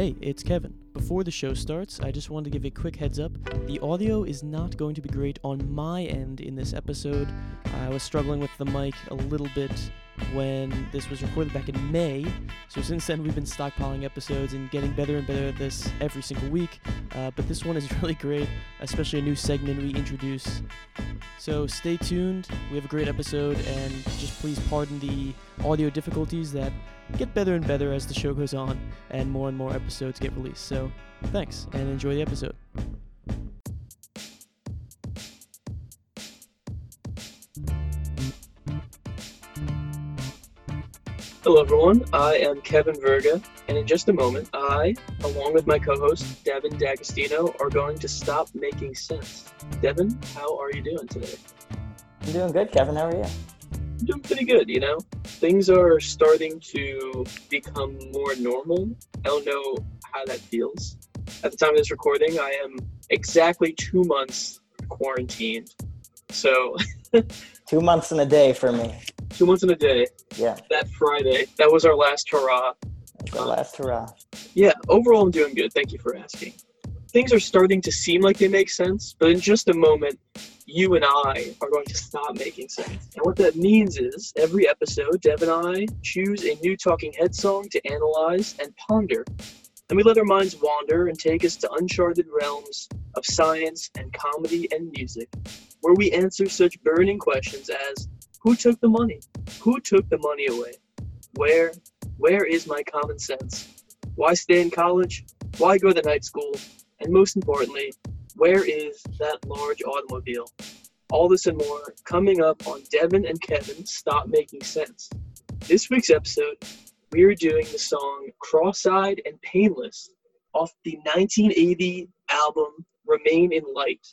Hey, it's Kevin. Before the show starts, I just wanted to give a quick heads up. The audio is not going to be great on my end in this episode. I was struggling with the mic a little bit when this was recorded back in May. So since then, we've been stockpiling episodes and getting better and better at this every single week. Uh, but this one is really great, especially a new segment we introduce. So stay tuned. We have a great episode, and just please pardon the audio difficulties that get better and better as the show goes on and more and more episodes get released. So thanks and enjoy the episode. Hello, everyone. I am Kevin Verga, and in just a moment, I, along with my co host, Devin D'Agostino, are going to stop making sense. Devin, how are you doing today? I'm doing good, Kevin. How are you? I'm doing pretty good, you know? Things are starting to become more normal. I don't know how that feels. At the time of this recording, I am exactly two months quarantined. So, two months and a day for me. Two months and a day. Yeah. That Friday. That was our last hurrah. The last hurrah. Yeah, overall, I'm doing good. Thank you for asking. Things are starting to seem like they make sense, but in just a moment, you and I are going to stop making sense. And what that means is every episode, Dev and I choose a new Talking Head song to analyze and ponder. And we let our minds wander and take us to uncharted realms of science and comedy and music, where we answer such burning questions as who took the money? Who took the money away? Where? Where is my common sense? Why stay in college? Why go to night school? And most importantly, where is that large automobile? All this and more coming up on Devin and Kevin Stop Making Sense. This week's episode, we are doing the song Cross Eyed and Painless off the 1980 album Remain in Light.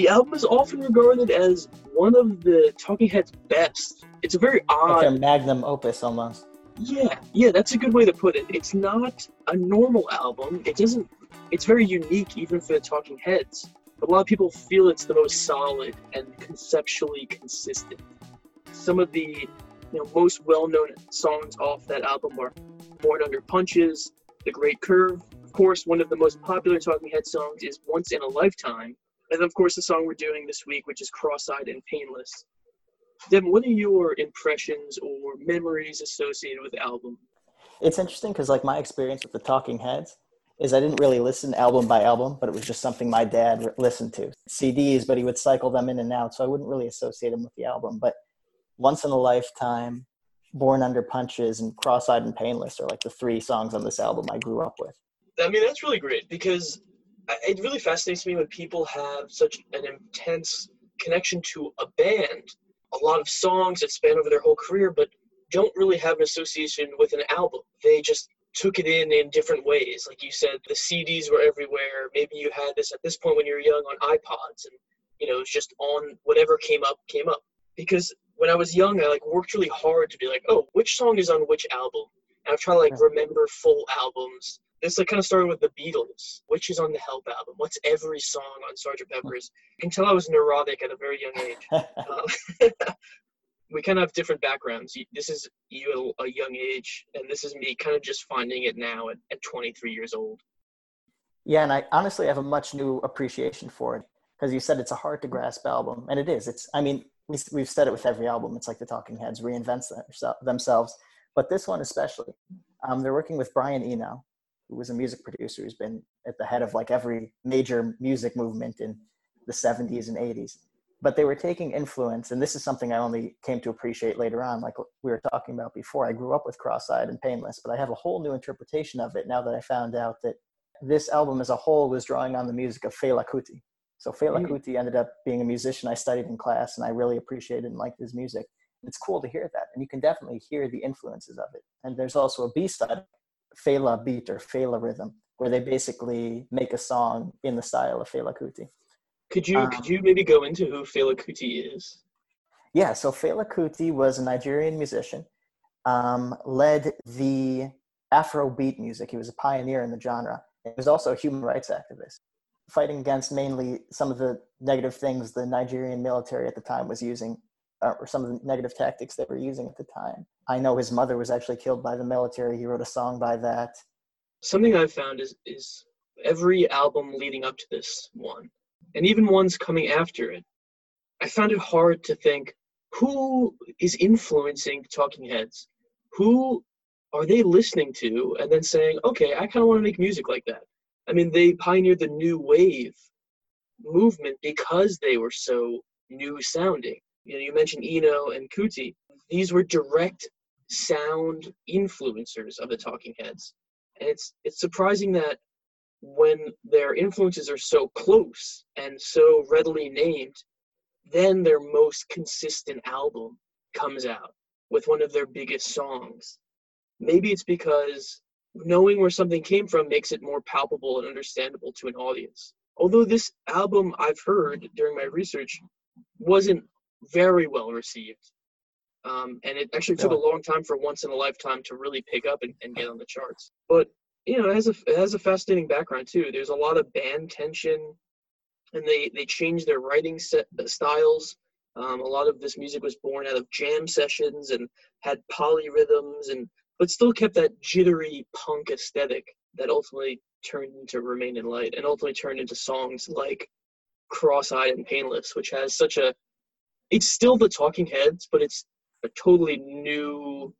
The album is often regarded as one of the Talking Heads' best. It's a very odd. Like a magnum opus almost. Yeah, yeah, that's a good way to put it. It's not a normal album. It doesn't. It's very unique, even for the Talking Heads. A lot of people feel it's the most solid and conceptually consistent. Some of the you know, most well-known songs off that album are "Born Under Punches," "The Great Curve." Of course, one of the most popular Talking Heads songs is "Once in a Lifetime," and of course the song we're doing this week, which is "Cross-eyed and Painless." Devin, what are your impressions or memories associated with the album? It's interesting because, like, my experience with the Talking Heads is I didn't really listen album by album, but it was just something my dad listened to. CDs, but he would cycle them in and out, so I wouldn't really associate them with the album. But Once in a Lifetime, Born Under Punches, and Cross Eyed and Painless are like the three songs on this album I grew up with. I mean, that's really great because it really fascinates me when people have such an intense connection to a band, a lot of songs that span over their whole career, but don't really have an association with an album. They just took it in in different ways. Like you said, the CDs were everywhere. Maybe you had this at this point when you were young on iPods, and you know, it's just on whatever came up, came up. Because when I was young, I like worked really hard to be like, oh, which song is on which album? And I've tried to like remember full albums this like kind of started with the Beatles, which is on the Help album. What's every song on Sgt. Pepper's? You can tell I was neurotic at a very young age. uh, we kind of have different backgrounds. This is you at a young age, and this is me kind of just finding it now at, at 23 years old. Yeah, and I honestly have a much new appreciation for it because you said it's a hard to grasp album, and it is. It's, I mean, we've said it with every album. It's like the Talking Heads reinvents themselves, but this one especially. Um, they're working with Brian Eno, who was a music producer who's been at the head of like every major music movement in the 70s and 80s but they were taking influence and this is something i only came to appreciate later on like we were talking about before i grew up with cross-eyed and painless but i have a whole new interpretation of it now that i found out that this album as a whole was drawing on the music of Fela Kuti. So Fela mm. Kuti ended up being a musician I studied in class and I really appreciated and liked his music. It's cool to hear that and you can definitely hear the influences of it. And there's also a B-side Fela beat or Fela rhythm, where they basically make a song in the style of Fela Kuti. Could you um, could you maybe go into who Fela Kuti is? Yeah, so Fela Kuti was a Nigerian musician, um, led the Afrobeat music. He was a pioneer in the genre. He was also a human rights activist, fighting against mainly some of the negative things the Nigerian military at the time was using, uh, or some of the negative tactics they were using at the time. I know his mother was actually killed by the military. He wrote a song by that. Something I've found is is every album leading up to this one, and even ones coming after it, I found it hard to think who is influencing Talking Heads, who are they listening to, and then saying, okay, I kind of want to make music like that. I mean, they pioneered the new wave movement because they were so new sounding. You know, you mentioned Eno and Kuti. These were direct sound influencers of the Talking Heads, and it's it's surprising that when their influences are so close and so readily named, then their most consistent album comes out with one of their biggest songs. Maybe it's because knowing where something came from makes it more palpable and understandable to an audience. Although this album I've heard during my research wasn't very well received. Um, and it actually took a long time for Once in a Lifetime to really pick up and, and get on the charts. But you know, it has a it has a fascinating background too. There's a lot of band tension, and they they changed their writing set, uh, styles. Um, a lot of this music was born out of jam sessions and had polyrhythms and but still kept that jittery punk aesthetic that ultimately turned into Remain in Light and ultimately turned into songs like Cross-eyed and Painless, which has such a it's still the Talking Heads, but it's a totally new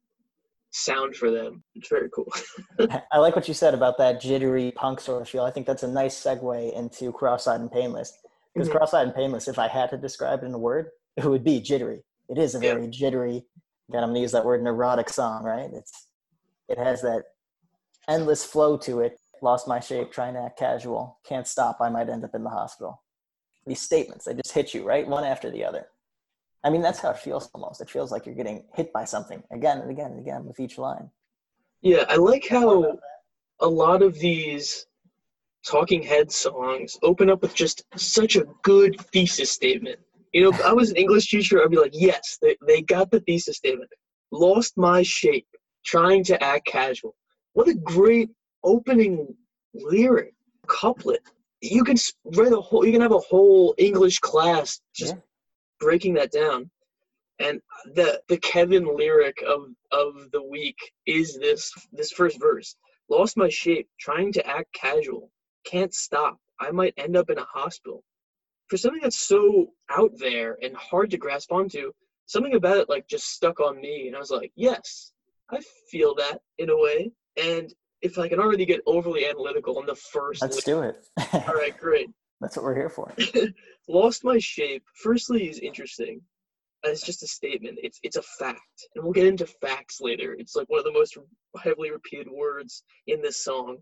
sound for them. It's very cool. I like what you said about that jittery punk sort of feel. I think that's a nice segue into Cross-eyed and Painless. Because mm-hmm. Cross-eyed and Painless, if I had to describe it in a word, it would be jittery. It is a very yeah. jittery. Again, I'm gonna use that word neurotic song, right? It's it has that endless flow to it. Lost my shape, trying to act casual. Can't stop. I might end up in the hospital. These statements, they just hit you right, one after the other. I mean, that's how it feels almost. It feels like you're getting hit by something again and again and again with each line. Yeah, I like how a lot of these Talking Head songs open up with just such a good thesis statement. You know, if I was an English teacher, I'd be like, yes, they, they got the thesis statement. Lost my shape, trying to act casual. What a great opening lyric, couplet. You can write a whole, you can have a whole English class just yeah breaking that down. And the the kevin lyric of of the week is this this first verse. Lost my shape trying to act casual. Can't stop. I might end up in a hospital. For something that's so out there and hard to grasp onto something about it like just stuck on me. And i was like yes i feel that in a way. And if i can already get overly analytical on the first let's do it. All right great that's what we're here for. Lost my shape. Firstly is interesting. It's just a statement. It's it's a fact. And we'll get into facts later. It's like one of the most heavily repeated words in this song.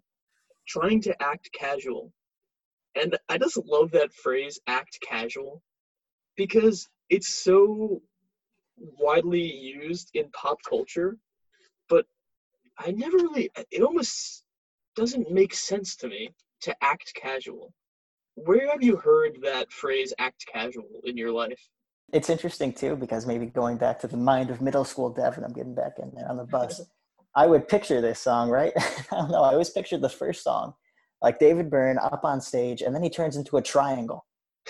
Trying to act casual. And i just love that phrase act casual because it's so widely used in pop culture but i never really it almost doesn't make sense to me to act casual where have you heard that phrase act casual in your life? It's interesting too, because maybe going back to the mind of middle school Devin, I'm getting back in there on the bus. I would picture this song, right? I don't know. I always pictured the first song, like David Byrne up on stage, and then he turns into a triangle.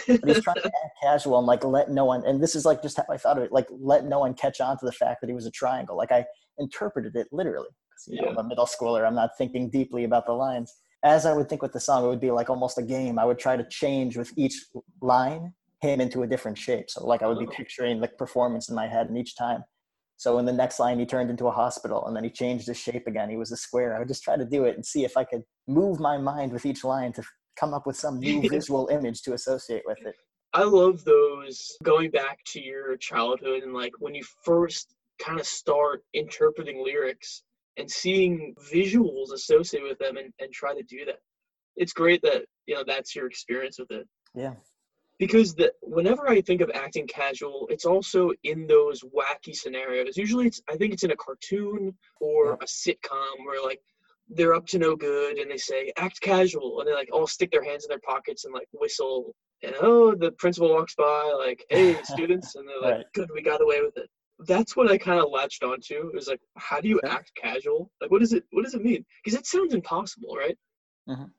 But he's trying to act casual and like let no one, and this is like just how I thought of it, like let no one catch on to the fact that he was a triangle. Like I interpreted it literally. You know, I'm a middle schooler. I'm not thinking deeply about the lines as I would think with the song, it would be like almost a game. I would try to change with each line him into a different shape. So like I would be oh. picturing the performance in my head, and each time. So in the next line, he turned into a hospital, and then he changed his shape again. He was a square. I would just try to do it and see if I could move my mind with each line to come up with some new visual image to associate with it. I love those going back to your childhood and like when you first kind of start interpreting lyrics and seeing visuals associated with them and, and try to do that. It's great that you know that's your experience with it. Yeah. Because the, whenever I think of acting casual, it's also in those wacky scenarios. Usually, it's I think it's in a cartoon or yeah. a sitcom where like they're up to no good and they say act casual and they like all stick their hands in their pockets and like whistle and oh the principal walks by like hey students and they're like Right. good we got away with it that's what i kind of latched onto it was like how do you Yeah. act casual? Like what does it what does it mean? Because it sounds impossible right? Mhm.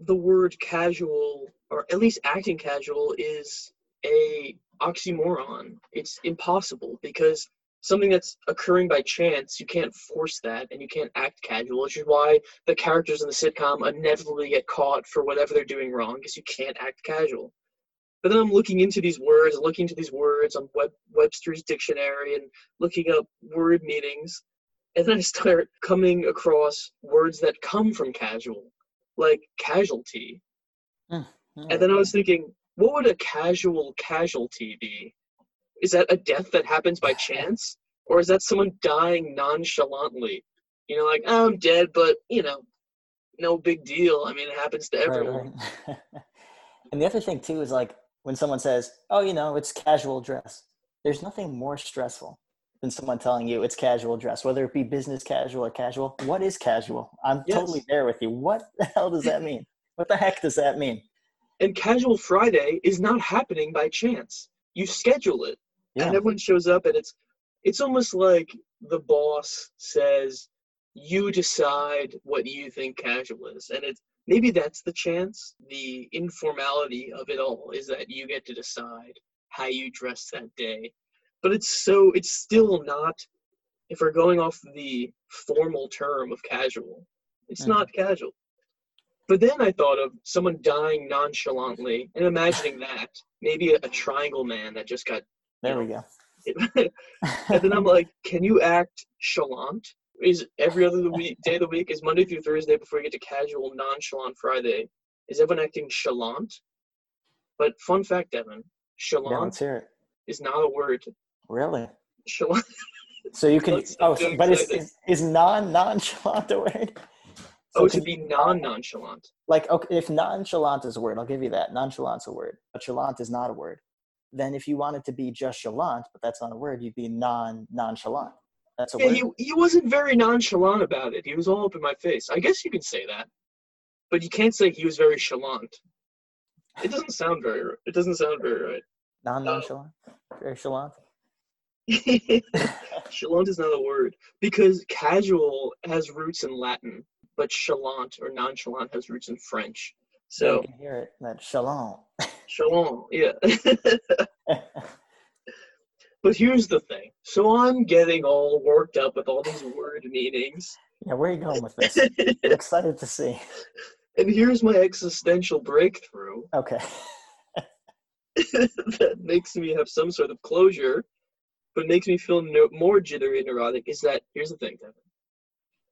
the word casual or at least acting casual is a oxymoron. It's impossible because something that's occurring by chance you can't force that and you can't act casual which is why the characters in the sitcom inevitably get caught for whatever they're doing wrong because you can't act casual but then i'm looking into these words looking into these words on Web- webster's dictionary and looking up word meanings and then i start coming across words that come from casual like casualty mm-hmm. and then I was thinking, what would a casual casualty be? Is that a death that happens by chance? Or is that someone dying nonchalantly? You know, like, oh, I'm dead, but, you know, no big deal. I mean, it happens to Right, everyone. right. and the other thing too is like when someone says, "Oh, you know, it's casual dress." There's nothing more stressful than someone telling you it's casual dress, whether it be business casual or casual. What is casual? I'm Yes. totally there with you. What the hell does that mean? What the heck does that mean? And Casual Friday is not happening by chance. You schedule it, Yeah. and everyone shows up, and it's it's almost like the boss says, "You decide what you think casual is," and it's maybe that's the chance. The informality of it all is that you get to decide how you dress that day, but it's so it's still not. If we're going off the formal term of casual, it's Mhm. not casual. But then I thought of someone dying nonchalantly and imagining that maybe a, a triangle man that just got. There we go. and then I'm like, can you act chalant? Is every other week, day of the week is Monday through Thursday before you get to casual nonchalant Friday? Is everyone acting chalant? But fun fact, yeah, chalant it. is not a word. Really? Chalant. So you can. Oh, so, but is, is is non nonchalant a word? Oh, so Oh, to be non nonchalant. like okay, if nonchalant is a word, I'll give you that. Nonchalant's a word, but chalant is not a word. Then if you wanted to be just chalant, but that's not a word, you'd be non nonchalant. That's a Yeah, he, he wasn't very nonchalant about it. He was all up in my face. I guess you can say that, but you can't say he was very chalant. It doesn't sound very. r- It doesn't sound very right. non nonchalant. Very chalant. chalant is not a word because casual has roots in Latin, but chalant or nonchalant has roots in French. So you can hear it. That chalant. chalant, yeah. but here's the thing. So I'm getting all worked up with all these word meanings. yeah, where are you going with this? Excited to see. And here's my existential breakthrough Okay. that makes me have some sort of closure, but makes me feel no, more jittery and neurotic is that here's the thing, Devin.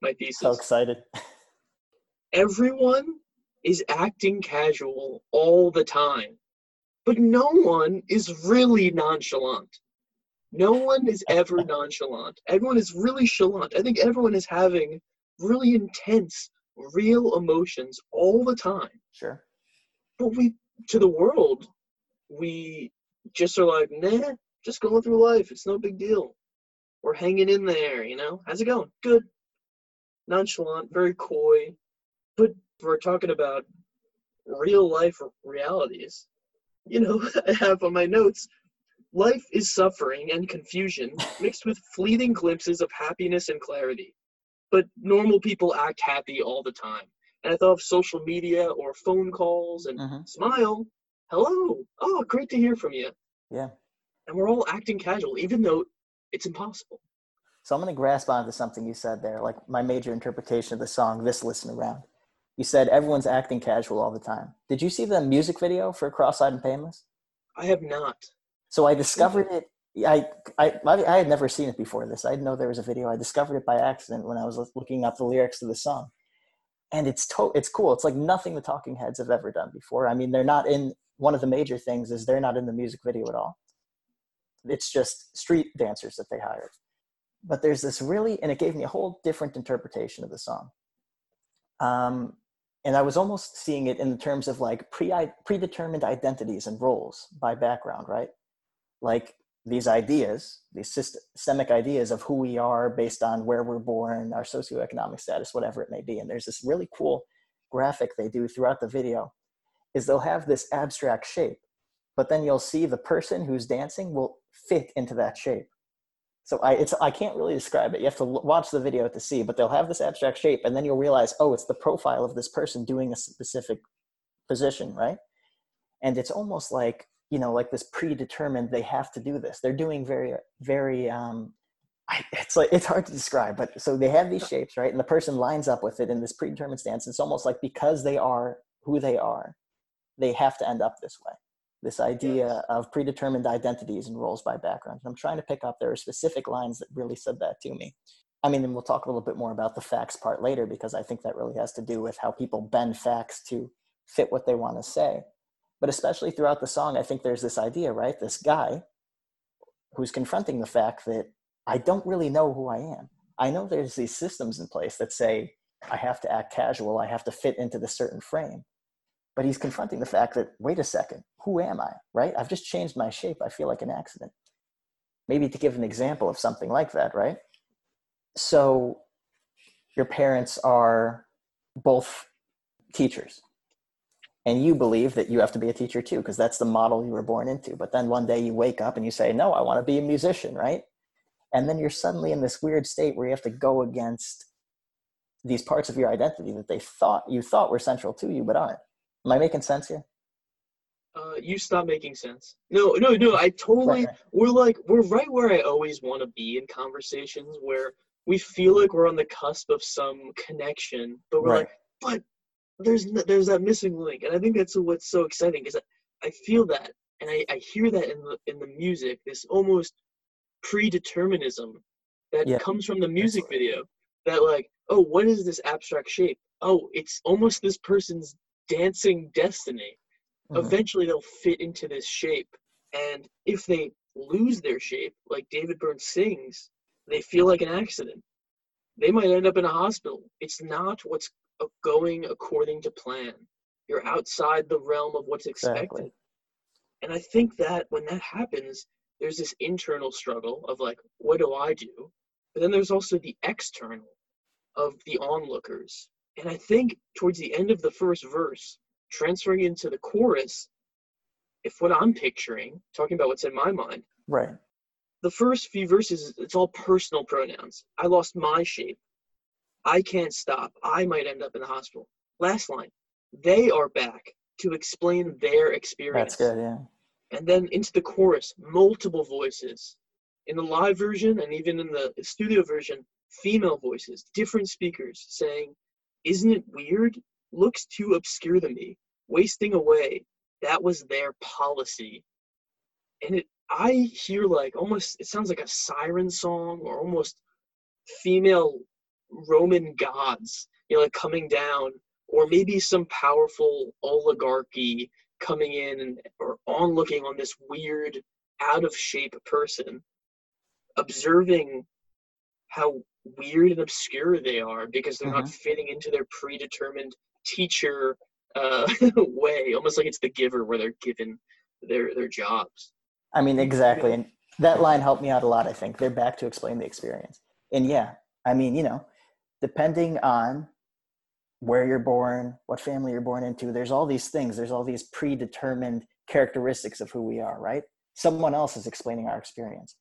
My thesis. So excited. Everyone is acting casual all the time, but no one is really nonchalant. No one is ever nonchalant. Everyone is really chalant. I think everyone is having really intense, real emotions all the time. Sure. But we, to the world, we just are like, nah, just going through life. It's no big deal. We're hanging in there, you know? How's it going? Good. Nonchalant, very coy. But we're talking about real life realities. You know, I have on my notes life is suffering and confusion mixed with fleeting glimpses of happiness and clarity. But normal people act happy all the time. And I thought of social media or phone calls and hmm smile, hello, oh, great to hear from you. Yeah. And we're all acting casual, even though it's impossible. So I'm going to grasp onto something you said there, like my major interpretation of the song, This Listen Around. You said everyone's acting casual all the time. Did you see the music video for Cross Eyed and Painless? I have not. So I discovered it. I, I, I had never seen it before this. I didn't know there was a video. I discovered it by accident when I was looking up the lyrics to the song. And it's to, it's cool. It's like nothing the Talking Heads have ever done before. I mean, they're not in one of the major things is they're not in the music video at all. It's just street dancers that they hired. But there's this really, and it gave me a whole different interpretation of the song. Um, and I was almost seeing it in terms of like pre predetermined identities and roles by background, right? Like these ideas, these systemic ideas of who we are based on where we're born, our socioeconomic status, whatever it may be. And there's this really cool graphic they do throughout the video is they'll have this abstract shape, but then you'll see the person who's dancing will fit into that shape. So I, it's, I can't really describe it. You have to watch the video to see, but they'll have this abstract shape and then you'll realize, oh, it's the profile of this person doing a specific position, right? And it's almost like you know like this predetermined they have to do this. They're doing very very um it's like it's hard to describe but so they have these shapes right? And the person lines up with it in this predetermined stance. It's almost like because they are who they are they have to end up this way. This idea yes. of predetermined identities and roles by background i'm trying to pick up there are specific lines that really said that to me. I mean and we'll talk a little bit more about the facts part later because i think that really has to do with how people bend facts to fit what they want to say but especially throughout the song, I think there's this idea, right? This guy who's confronting the fact that I don't really know who I am. I know there's these systems in place that say I have to act casual, I have to fit into the certain frame. But he's confronting the fact that, wait a second, who am I, right? I've just changed my shape. I feel like an accident. Maybe to give an example of something like that, right? So your parents are both teachers and you believe that you have to be a teacher too because that's the model you were born into but then one day you wake up and you say no i want to be a musician right and then you're suddenly in this weird state where you have to go against these parts of your identity that they thought you thought were central to you but aren't am i making sense here uh, you stop making sense. No, no, no. I totally. Right. We're like we're right where I always want to be in conversations where we feel like we're on the cusp of some connection, but we're right. like, but there's there's that missing link, and I think that's what's so exciting is I, I feel that and I, I hear that in the in the music, this almost predeterminism that yeah. comes from the music video. That like, oh, what is this abstract shape? Oh, it's almost this person's dancing destiny. Mm-hmm. Eventually, they'll fit into this shape, and if they lose their shape, like David Byrne sings, they feel like an accident. They might end up in a hospital. It's not what's going according to plan. You're mm-hmm. outside the realm of what's expected. Exactly. And I think that when that happens, there's this internal struggle of like, what do I do? But then there's also the external of the onlookers. And I think towards the end of the first verse, transferring into the chorus, if what I'm picturing, talking about what's in my mind, right. The first few verses, it's all personal pronouns. I lost my shape. I can't stop. I might end up in the hospital. Last line. They are back to explain their experience. That's good, yeah. And then into the chorus, multiple voices. In the live version and even in the studio version, female voices, different speakers saying, Isn't it weird? Looks too obscure to me. Wasting away. That was their policy. And it I hear like almost it sounds like a siren song or almost female Roman gods, you know, like coming down, or maybe some powerful oligarchy coming in and or on looking on this weird, out of shape person, observing how weird and obscure they are because they're mm-hmm. not fitting into their predetermined teacher uh, way, almost like it's the giver where they're given their their jobs. I mean, exactly, and that line helped me out a lot. I think they're back to explain the experience, and yeah, I mean, you know, depending on where you're born, what family you're born into, there's all these things, there's all these predetermined characteristics of who we are, right? Someone else is explaining our experience.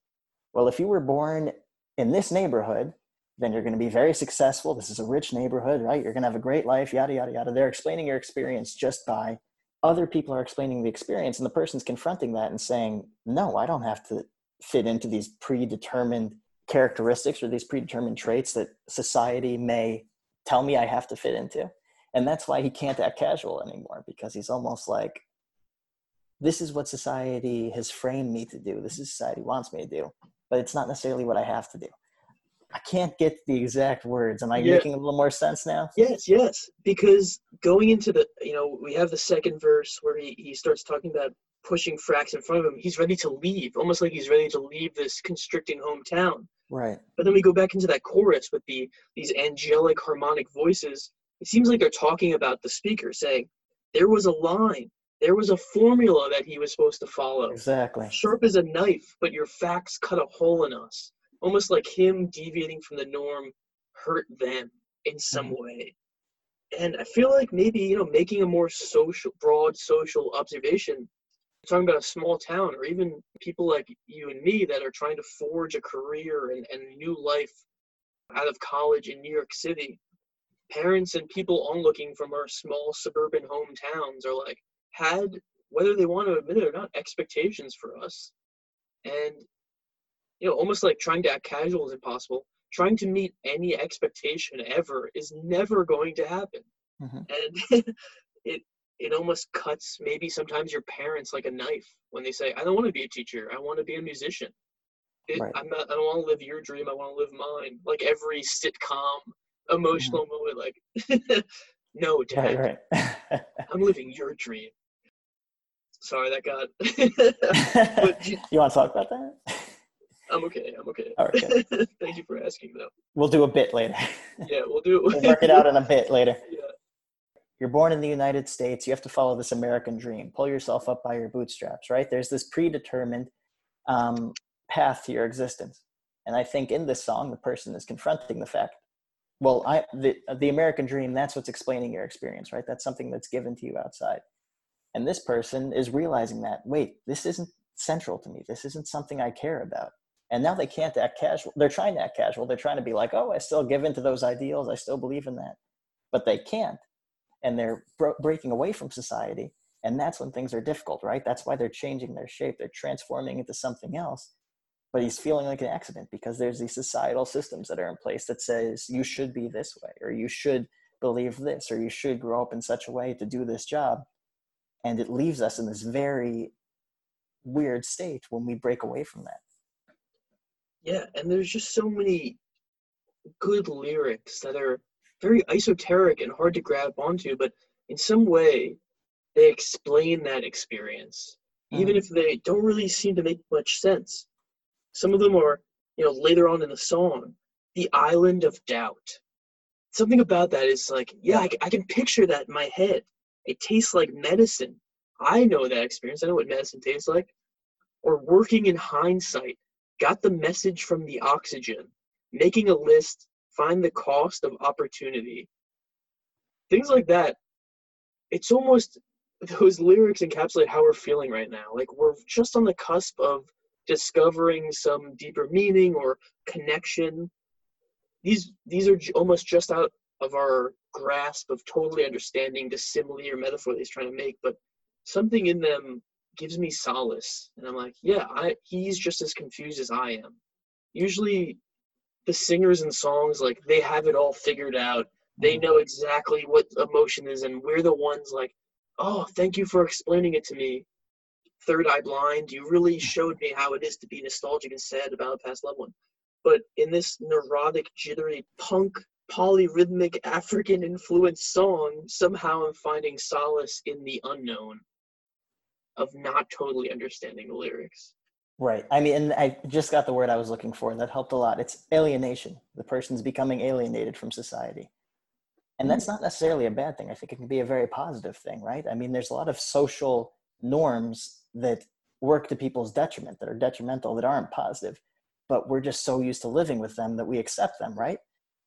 Well, if you were born in this neighborhood, then you're going to be very successful. This is a rich neighborhood, right? You're going to have a great life, yada, yada, yada. They're explaining your experience just by other people are explaining the experience, and the person's confronting that and saying, No, I don't have to fit into these predetermined characteristics or these predetermined traits that society may tell me I have to fit into. And that's why he can't act casual anymore because he's almost like, this is what society has framed me to do. This is society wants me to do, but it's not necessarily what I have to do. I can't get the exact words. Am I yeah. making a little more sense now? Yes, yes. Because going into the, you know, we have the second verse where he, he starts talking about pushing Frax in front of him. He's ready to leave, almost like he's ready to leave this constricting hometown. Right. But then we go back into that chorus with the these angelic harmonic voices. It seems like they're talking about the speaker, saying, "There was a line There was a formula that he was supposed to follow. Exactly. Sharp as a knife, but your facts cut a hole in us. Almost like him deviating from the norm hurt them in some Mhm. way. And I feel like maybe, you know, making a more social, broad social observation, talking about a small town or even people like you and me that are trying to forge a career and, and new life out of college in New York City. Parents and people onlooking from our small suburban hometowns are like, had, whether they want to admit it or not, expectations for us. And, you know, almost like trying to act casual is impossible. Trying to meet any expectation ever is never going to happen. Mhm. And it, it almost cuts maybe sometimes your parents like a knife when they say, I don't want to be a teacher, I want to be a musician. It, Right. I'm not, I don't want to live your dream, I want to live mine. Like every sitcom emotional moment, like, no, dad, Right, right. I'm living your dream. Sorry, that got. you- you want to talk about that? I'm okay. I'm okay. All right. Thank you for asking, though. We'll do a bit later. Yeah, we'll do it. we'll work it out in a bit later. Yeah. You're born in the United States. You have to follow this American dream. Pull yourself up by your bootstraps, right? There's this predetermined um, path to your existence. And I think in this song, the person is confronting the fact. Well, I the the American dream. That's what's explaining your experience, right? That's something that's given to you outside. And this person is realizing that wait, this isn't central to me. This isn't something I care about. And now they can't act casual. They're trying to act casual. They're trying to be like, oh, I still give in to those ideals. I still believe in that. But they can't. And they're bro- breaking away from society. And that's when things are difficult, right? That's why they're changing their shape. They're transforming into something else. But he's feeling like an accident because there's these societal systems that are in place that says you should be this way, or you should believe this, or you should grow up in such a way to do this job. And it leaves us in this very weird state when we break away from that. Yeah, and there's just so many good lyrics that are very esoteric and hard to grab onto, but in some way they explain that experience, even Mhm. if they don't really seem to make much sense. Some of them are, you know, later on in the song, the island of doubt. Something about that is like, yeah, I can picture that in my head. It tastes like medicine. I know that experience. I know what medicine tastes like. Or working in hindsight got the message from the oxygen, making a list, find the cost of opportunity. Things like that. It's almost those lyrics encapsulate how we're feeling right now. Like we're just on the cusp of discovering some deeper meaning or connection. These these are almost just out of our grasp of totally understanding the simile or metaphor that he's trying to make, but something in them gives me solace. And i'm like yeah i he's just as confused as i am. Usually the singers and songs like they have it all figured out. They mm-hmm. know exactly what emotion is and we're the ones like oh thank you for explaining it to me third eye blind. You really mm-hmm. showed me how it is to be nostalgic and sad about a past loved one. But in this neurotic jittery punk polyrhythmic african influenced song somehow i'm finding solace in the unknown of not totally understanding the lyrics. Right. I mean, and I just got the word I was looking for. And that helped a lot. It's alienation. The person's becoming alienated from society. And that's mm. not necessarily a bad thing. I think it can be a very positive thing, right? I mean, there's a lot of social norms that work to people's detriment, that are detrimental, that aren't positive. But we're just so used to living with them that we accept them, right?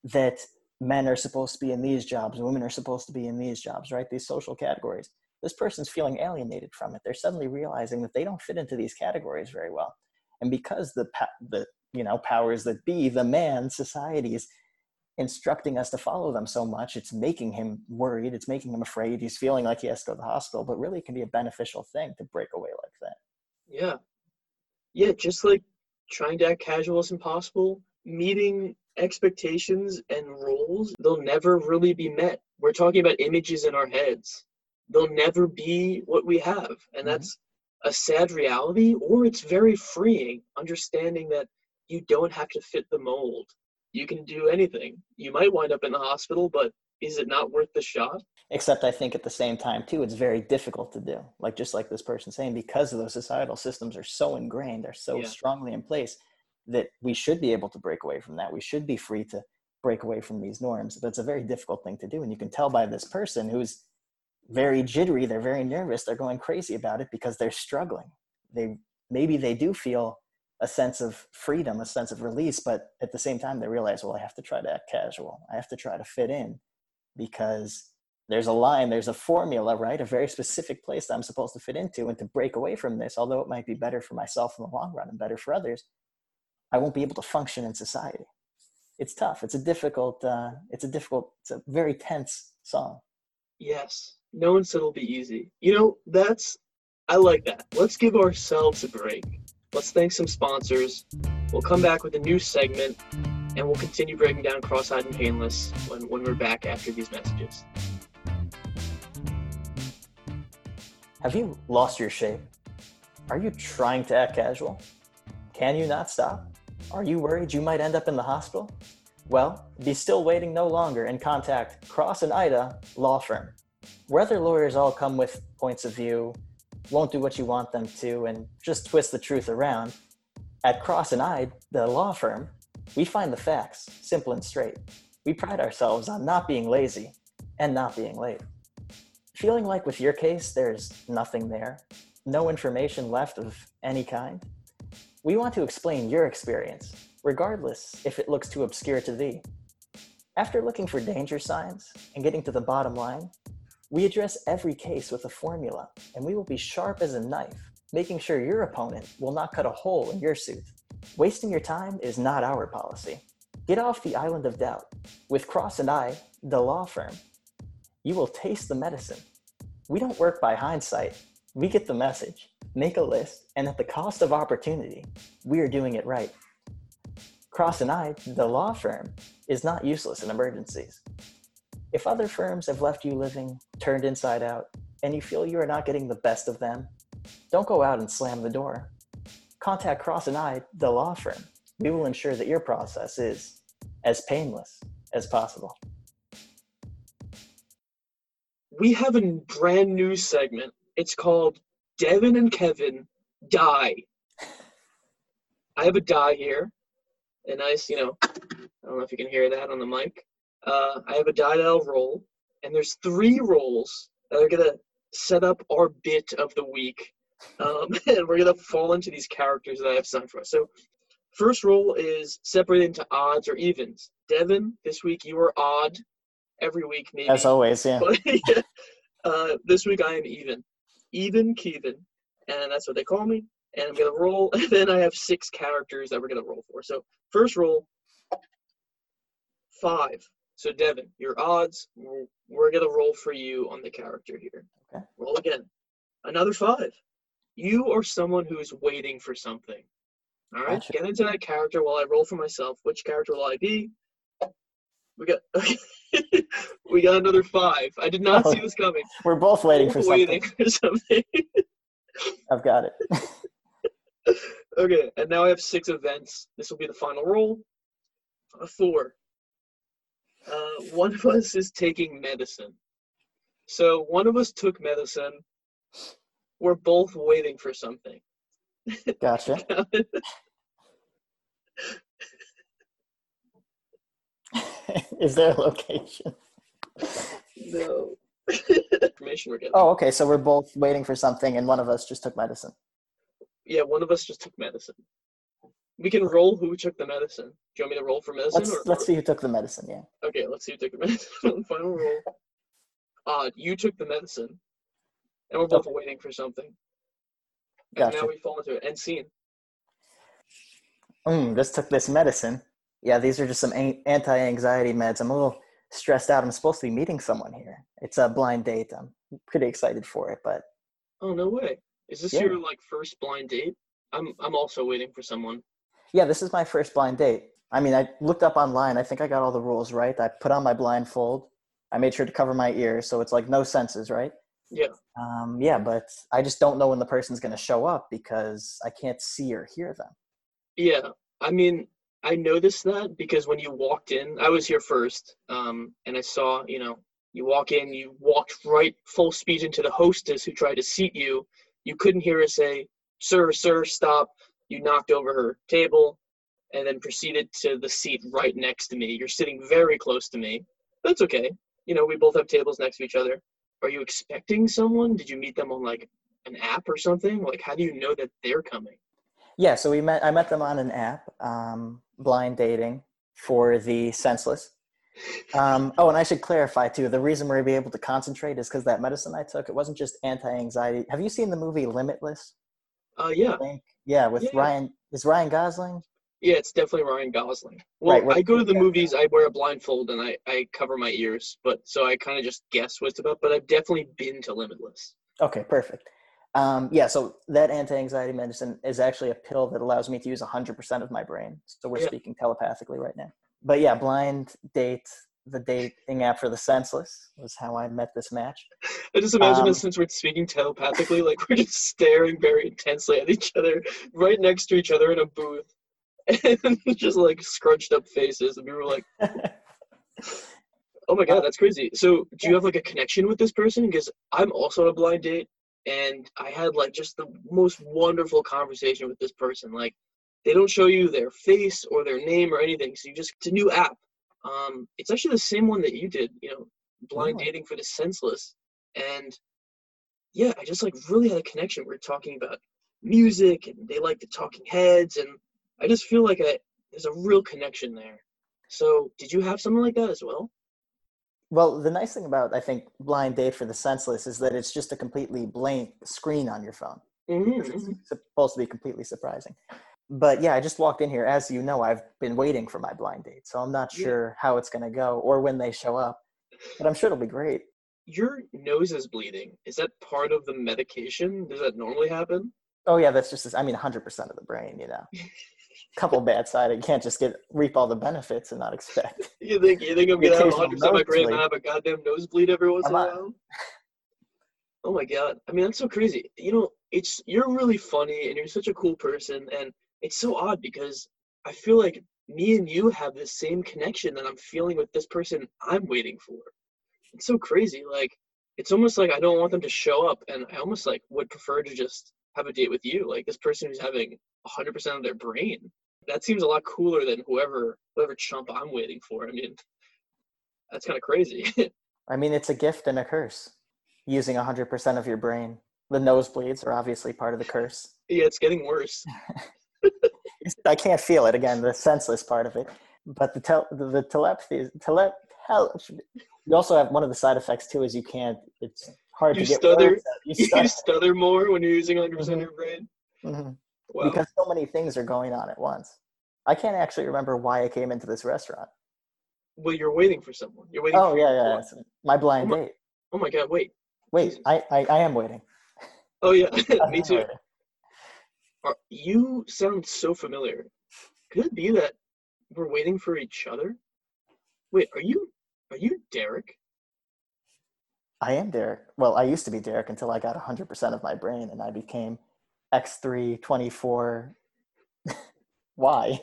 That men are supposed to be in these jobs, women are supposed to be in these jobs, right? These social categories this person's feeling alienated from it. They're suddenly realizing that they don't fit into these categories very well. And because the the you know powers that be, the man, society is instructing us to follow them so much, it's making him worried. It's making him afraid. He's feeling like he has to go to the hospital. But really, it can be a beneficial thing to break away like that. Yeah. Yeah, just like trying to act casual is impossible, meeting expectations and roles, they'll never really be met. We're talking about images in our heads. They'll never be what we have. And Mhm. that's a sad reality, or it's very freeing, understanding that you don't have to fit the mold. You can do anything. You might wind up in the hospital, but is it not worth the shot? Except I think at the same time too, it's very difficult to do. Like just like this person saying, because of those societal systems are so ingrained, they're so Yeah. strongly in place, that we should be able to break away from that. We should be free to break away from these norms. But it's a very difficult thing to do. And you can tell by this person who's very jittery, they're very nervous, they're going crazy about it because they're struggling. They maybe they do feel a sense of freedom, a sense of release, but at the same time they realize, well, I have to try to act casual. I have to try to fit in because there's a line, there's a formula, right? A very specific place that I'm supposed to fit into. And to break away from this, although it might be better for myself in the long run and better for others, I won't be able to function in society. It's tough. It's a difficult, uh, it's a difficult, it's a very tense song. Yes. No one said it'll be easy. You know, that's, I like that. Let's give ourselves a break. Let's thank some sponsors. We'll come back with a new segment and we'll continue breaking down cross-eyed and painless when, when we're back after these messages. Have you lost your shape? Are you trying to act casual? Can you not stop? Are you worried you might end up in the hospital? Well, be still waiting no longer and contact Cross and Ida Law Firm. Whether lawyers all come with points of view, won't do what you want them to, and just twist the truth around, at Cross and I, the law firm, we find the facts simple and straight. We pride ourselves on not being lazy and not being late. Feeling like with your case, there's nothing there, no information left of any kind? We want to explain your experience, regardless if it looks too obscure to thee. After looking for danger signs and getting to the bottom line, we address every case with a formula, and we will be sharp as a knife, making sure your opponent will not cut a hole in your suit. Wasting your time is not our policy. Get off the island of doubt. With Cross and I, the law firm, you will taste the medicine. We don't work by hindsight. We get the message, make a list, and at the cost of opportunity, we are doing it right. Cross and I, the law firm, is not useless in emergencies. If other firms have left you living turned inside out and you feel you are not getting the best of them, don't go out and slam the door. Contact Cross and I, the law firm. We will ensure that your process is as painless as possible. We have a brand new segment. It's called Devin and Kevin Die. I have a die here. A nice, you know, I don't know if you can hear that on the mic. Uh, I have a that roll, and there's three rolls that are gonna set up our bit of the week, um, and we're gonna fall into these characters that I have signed for us. So, first roll is separated into odds or evens. Devin, this week you are odd. Every week, maybe. As always, yeah. But, yeah. Uh, this week I am even. Even Kevin. And that's what they call me. And I'm going to roll. And then I have six characters that we're going to roll for. So, first roll five. So, Devin, your odds, we're, we're going to roll for you on the character here. Okay. Roll again. Another five. You are someone who is waiting for something. All right. Gotcha. Get into that character while I roll for myself. Which character will I be? We got we got another five. I did not Oh, see this coming. We're both waiting for something. Waiting for something. I've got it. okay, and now I have six events. This will be the final roll. A four. Uh, one of us is taking medicine. So one of us took medicine. We're both waiting for something. Gotcha. Is there a location? no. Information we're getting. Oh, okay. So we're both waiting for something, and one of us just took medicine. Yeah, one of us just took medicine. We can roll who took the medicine. Do you want me to roll for medicine? Let's or, let's see who took the medicine. Yeah. Okay, let's see who took the medicine. Final roll. Odd, you took the medicine. And we're both waiting for something. And Gotcha. now we fall into it. End scene. Mm, this took this medicine. Yeah, these are just some anti-anxiety meds. I'm a little stressed out. I'm supposed to be meeting someone here. It's a blind date. I'm pretty excited for it, but Oh no way. Is this Yeah. your like first blind date? I'm I'm also waiting for someone. Yeah, this is my first blind date. I mean, I looked up online. I think I got all the rules right. I put on my blindfold. I made sure to cover my ears, so it's like no senses, right? Yeah. Um, yeah, but I just don't know when the person's going to show up because I can't see or hear them. Yeah. I mean, I noticed that because when you walked in, I was here first, um, and I saw, you know, you walk in, you walked right full speed into the hostess who tried to seat you. You couldn't hear her say, "Sir, sir, stop." You knocked over her table, and then proceeded to the seat right next to me. You're sitting very close to me. That's okay. You know, we both have tables next to each other. are you expecting someone? Did you meet them on like an app or something? Like, how do you know that they're coming? Yeah, so we met. I met them on an app, um, blind dating for the senseless. Um, oh, and I should clarify too. The reason we're able to concentrate is because that medicine I took. It wasn't just anti-anxiety. Have you seen the movie Limitless? Uh, yeah, Yeah, with Yeah. Ryan. Is Ryan Gosling? yeah, it's definitely Ryan Gosling. Well, Right, I go to the yeah. movies, I wear a blindfold and I I cover my ears, but so I kind of just guess what it's about. But I've definitely been to Limitless. Okay, perfect. Um, yeah, so that anti-anxiety medicine is actually a pill that allows me to use 100% of my brain. So we're Yeah. speaking telepathically right now. But yeah, blind date, the dating app for the senseless was how I met this match. I just imagine Um, that since we're speaking telepathically, like we're just staring very intensely at each other, right next to each other in a booth, and just like scrunched up faces, and we were like, "Oh my god, that's crazy!" So, do you have like a connection with this person? Because I'm also on a blind date, and I had like just the most wonderful conversation with this person. Like, they don't show you their face or their name or anything, so you just it's a new app. Um, it's actually the same one that you did, you know, blind Oh. dating for the senseless, and yeah, I just like really had a connection. We are talking about music, and they like the Talking Heads, and I just feel like I, there's a real connection there. So, did you have something like that as well? well, the nice thing about, I think, blind date for the senseless is that it's just a completely blank screen on your phone. Mm-hmm. It's supposed to be completely surprising. But yeah, I just walked in here. As you know, I've been waiting for my blind date. So I'm not sure how it's going to go or when they show up. But I'm sure it'll be great. Your nose is bleeding. Is that part of the medication? Does that normally happen? Oh yeah, that's just This, I mean 100% of the brain, you know. Couple bad side, you can't just get reap all the benefits and not expect. You think you think I'm gonna have occasional 100 percent of my brain and have a goddamn nosebleed every once in a I'm while? Oh my god! I mean, that's so crazy. You know, it's you're really funny and you're such a cool person, and it's so odd because I feel like me and you have the same connection that I'm feeling with this person I'm waiting for. It's so crazy. Like, it's almost like I don't want them to show up, and I almost like would prefer to just have a date with you, like this person who's having 100% of their brain. That seems a lot cooler than whoever whoever chump I'm waiting for. I mean, that's kind of crazy. I mean, it's a gift and a curse. Using 100% of your brain. The nosebleeds are obviously part of the curse. yeah, it's getting worse. I can't feel it again, the senseless part of it. But the tel- the, the telepathy, tele- tel- you also have one of the side effects too is you can't. It's hard You to get stutter. words out. You You stutter stutter more when you're using 100% Mhm. of your brain. Mhm. Wow. because so many things are going on at once. I can't actually remember why I came into this restaurant. well, you're waiting for someone. You're waiting. Oh yeah, yeah, what? my blind Oh my- date. Oh my god! Wait. Wait, I, I I am waiting. Oh yeah, me too. waiting. Are, you sound so familiar. Could it be that we're waiting for each other? Wait, are you are you Derek? I am Derek. Well, I used to be Derek until I got 100% of my brain and I became X324. Why?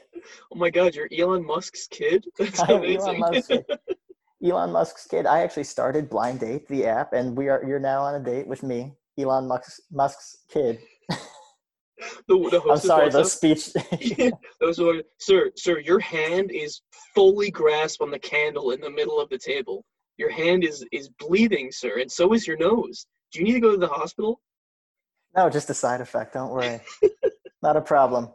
Oh my god, you're Elon Musk's kid. That's amazing. Elon Musk's kid. Elon Musk's kid. I actually started Blind Date, the app, and we are you're now on a date with me, Elon Musk's, Musk's kid. The, the I'm sorry, up. speech. Those were, sir, sir, your hand is fully grasped on the candle in the middle of the table. Your hand is is bleeding, sir, and so is your nose. Do you need to go to the hospital? no, just a side effect. Don't worry. Not a problem.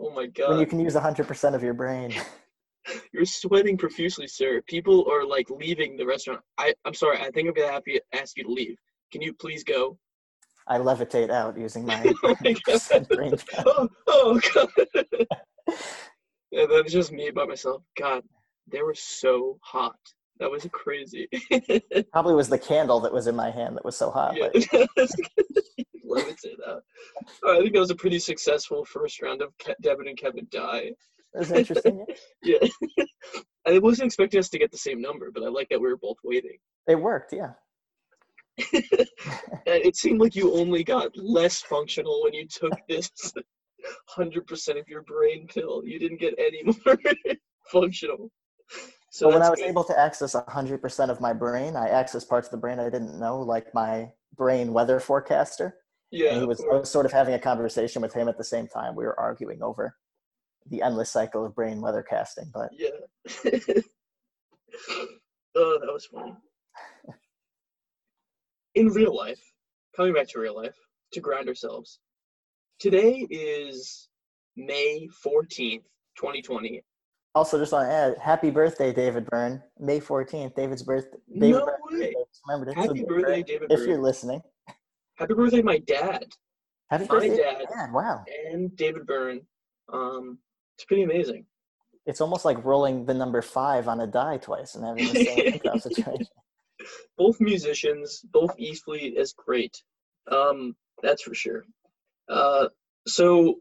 Oh my god! When you can use 100% of your brain. you're sweating profusely, sir. People are like leaving the restaurant. I, I'm sorry. I think I'm gonna have to ask you to leave. Can you please go? I levitate out using my Oh my god. 100% brain. Oh, oh god. yeah, that's just me by myself. God, they were so hot. That was crazy. Probably was the candle that was in my hand that was so hot. yeah. But Let me say that. All right, I think that was a pretty successful first round of Ke- Devin and Kevin die. was interesting. Yeah. I wasn't expecting us to get the same number, but I like that we were both waiting. It worked, yeah. It seemed like you only got less functional when you took this 100% of your brain pill. You didn't get any more functional. So when I was good. able to access 100% of my brain, I accessed parts of the brain I didn't know, like my brain weather forecaster. yeah, and he was, I was sort of having a conversation with him at the same time. We were arguing over the endless cycle of brain weather casting. But yeah. oh, that was funny. In real life, coming back to real life, to ground ourselves. Today is May 14th, 2020. Also, just want to add, happy birthday, David Byrne. May 14th, David's birthday. David no Byrne's way. Remember, this Happy birthday, David If Byrne. you're listening. Happy birthday, my dad Happy My birthday, dad. Dad. Wow. and David Byrne. Um, it's pretty amazing. It's almost like rolling the number five on a die twice and having the same situation. Both musicians, both equally is great. Um, that's for sure. Uh, so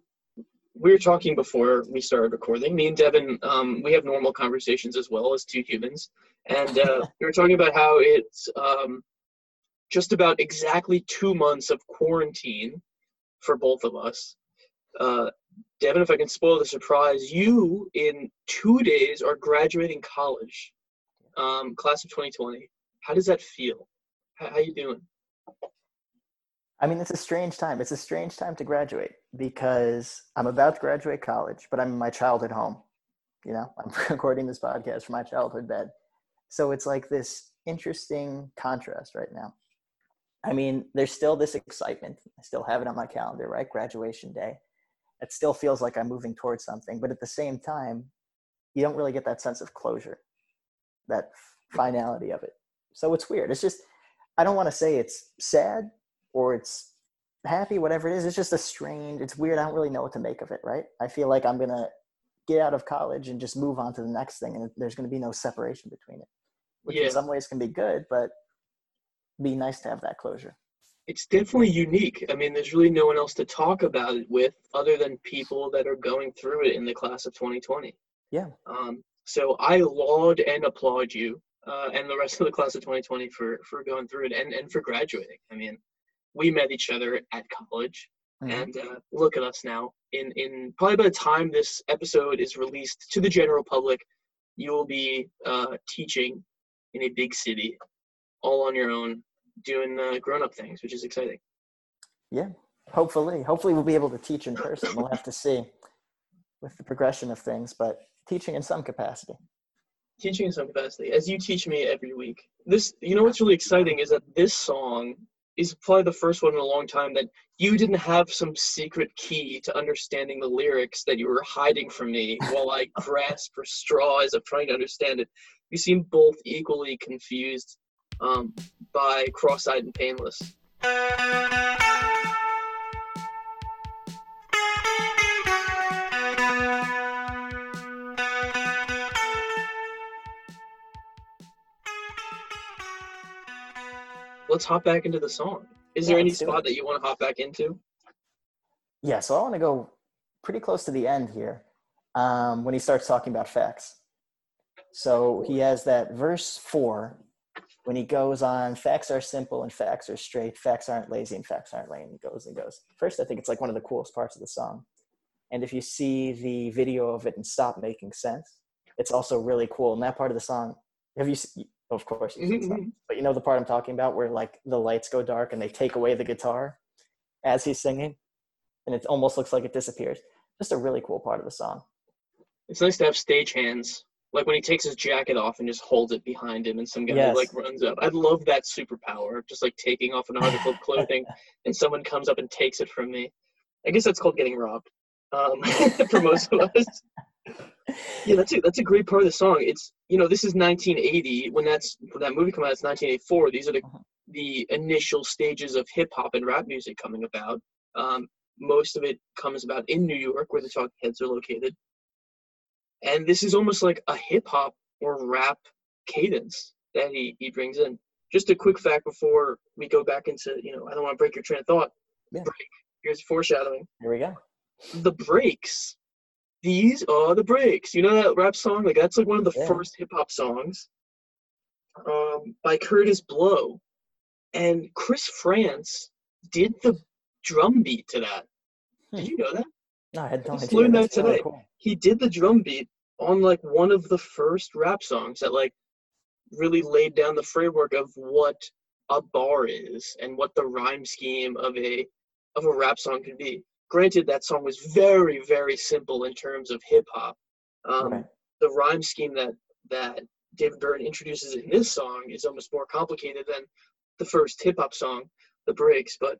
we were talking before we started recording. Me and Devin, um, we have normal conversations as well as two humans, and uh, we were talking about how it's um, just about exactly two months of quarantine for both of us. Uh, Devin, if I can spoil the surprise, you in two days are graduating college, um, class of 2020. How does that feel? How, how you doing? I mean, it's a strange time. It's a strange time to graduate because I'm about to graduate college, but I'm in my childhood home. You know, I'm recording this podcast from my childhood bed. So it's like this interesting contrast right now. I mean, there's still this excitement. I still have it on my calendar, right? Graduation day. It still feels like I'm moving towards something, but at the same time, you don't really get that sense of closure, that finality of it. So it's weird. It's just, I don't want to say it's sad or it's happy, whatever it is. It's just a strange, it's weird. I don't really know what to make of it, right? I feel like I'm going to get out of college and just move on to the next thing, and there's going to be no separation between it, which Yeah. in some ways can be good, but be nice to have that closure. It's definitely unique. I mean, there's really no one else to talk about it with other than people that are going through it in the class of 2020. Yeah. Um, so I laud and applaud you uh, and the rest of the class of 2020 for for going through it and, and for graduating. I mean, we met each other at college, Mhm. and uh, look at us now. In in probably by the time this episode is released to the general public, you will be uh, teaching in a big city, all on your own, doing uh, grown up things, which is exciting. Yeah, hopefully. Hopefully, we'll be able to teach in person. We'll have to see with the progression of things, but teaching in some capacity. Teaching in some capacity as you teach me every week this you know what's really exciting is that this song is probably the first one in a long time that you didn't have some secret key to understanding the lyrics that you were hiding from me while i grasp for straws of trying to understand it. You seem both equally confused um, by cross-eyed and painless let's hop back into the song is there any spot that you want to hop back into Yeah, so I want to go pretty close to the end here um, when he starts talking about facts. So he has that verse four when he goes on facts are simple and facts are straight, facts aren't lazy and facts aren't lame. He goes and goes. First, I think it's like one of the coolest parts of the song. And if you see the video of it and stop making sense, it's also really cool. And that part of the song, have you? Of course, you've seen but you know the part I'm talking about where like the lights go dark and they take away the guitar as he's singing, and it almost looks like it disappears. Just a really cool part of the song. It's nice to have stage hands. Like when he takes his jacket off and just holds it behind him and some guy Yes. like runs up. I'd love that superpower of just like taking off an article of clothing and someone comes up and takes it from me. I guess that's called getting robbed. Um, for most of us. Yeah, that's a, that's a great part of the song. It's you know, this is nineteen eighty. When that's when that movie came out, it's nineteen eighty four. These are the Mhm. the initial stages of hip hop and rap music coming about. Um, most of it comes about in New York, where the Talking Heads are located. And this is almost like a hip hop or rap cadence that he, he brings in. Just a quick fact before we go back into, you know, I don't want to break your train of thought. Yeah. Break. Here's foreshadowing. Here we go. The breaks. These are the breaks. You know that rap song? Like that's like one of the Yeah. first hip hop songs. Um, by Kurtis Blow. And Chris Frantz did the drum beat to that. Hmm. Did you know that? No, I had no just idea. learned that really today. cool. he did the drum beat on like one of the first rap songs that like really laid down the framework of what a bar is and what the rhyme scheme of a of a rap song can be. Granted, that song was very very simple in terms of hip hop. Um, Right. The rhyme scheme that that David Byrne introduces in this song is almost more complicated than the first hip hop song, The Breaks, but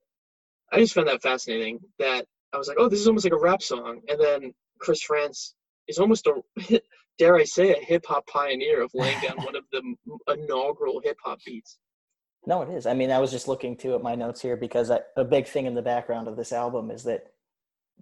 I just found that fascinating that I was like, oh, this is almost like a rap song. And then Chris Frantz is almost a, dare I say, a hip hop pioneer of laying down one of the inaugural hip hop beats. No, it is. I mean, I was just looking too at my notes here because I, a big thing in the background of this album is that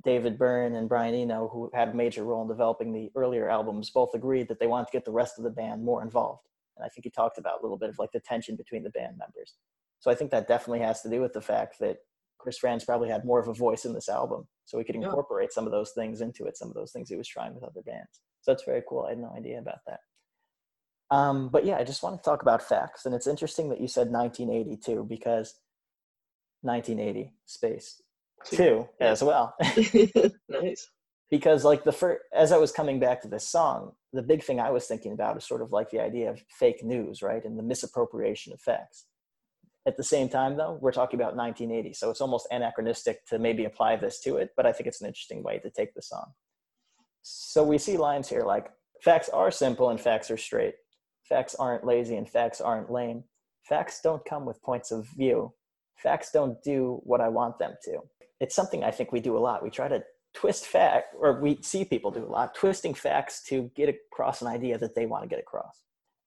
David Byrne and Brian Eno, who had a major role in developing the earlier albums, both agreed that they wanted to get the rest of the band more involved. And I think he talked about a little bit of like the tension between the band members. So I think that definitely has to do with the fact that Chris Frantz probably had more of a voice in this album, so he could incorporate yeah. some of those things into it, some of those things he was trying with other bands. So that's very cool. I had no idea about that. Um, but yeah, I just want to talk about facts, and it's interesting that you said 1982 because 1980 space two as well. nice. Because like the first, as I was coming back to this song, the big thing I was thinking about is sort of like the idea of fake news, right, and the misappropriation of facts. At the same time, though, we're talking about 1980, so it's almost anachronistic to maybe apply this to it, but I think it's an interesting way to take the song. So we see lines here like facts are simple and facts are straight. Facts aren't lazy and facts aren't lame. Facts don't come with points of view. Facts don't do what I want them to. It's something I think we do a lot. We try to twist fact, or we see people do a lot, twisting facts to get across an idea that they want to get across.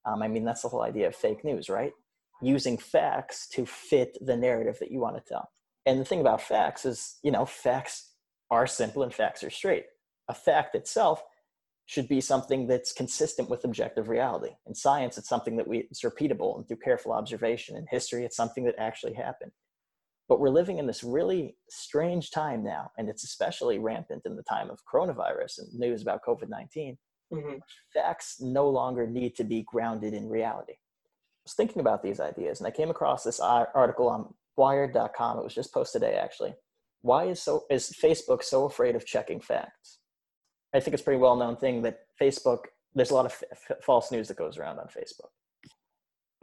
Um, I mean, that's the whole idea of fake news, right? using facts to fit the narrative that you want to tell. And the thing about facts is, you know, facts are simple and facts are straight. A fact itself should be something that's consistent with objective reality. In science, it's something that we, it's repeatable and through careful observation. In history, it's something that actually happened. But we're living in this really strange time now, and it's especially rampant in the time of coronavirus and news about COVID 19. Mm-hmm. Facts no longer need to be grounded in reality I was thinking about these ideas and I came across this article on wired.com. It was just posted today actually. Why is so is Facebook so afraid of checking facts? I think it's a pretty well known thing that Facebook there's a lot of f- false news that goes around on Facebook.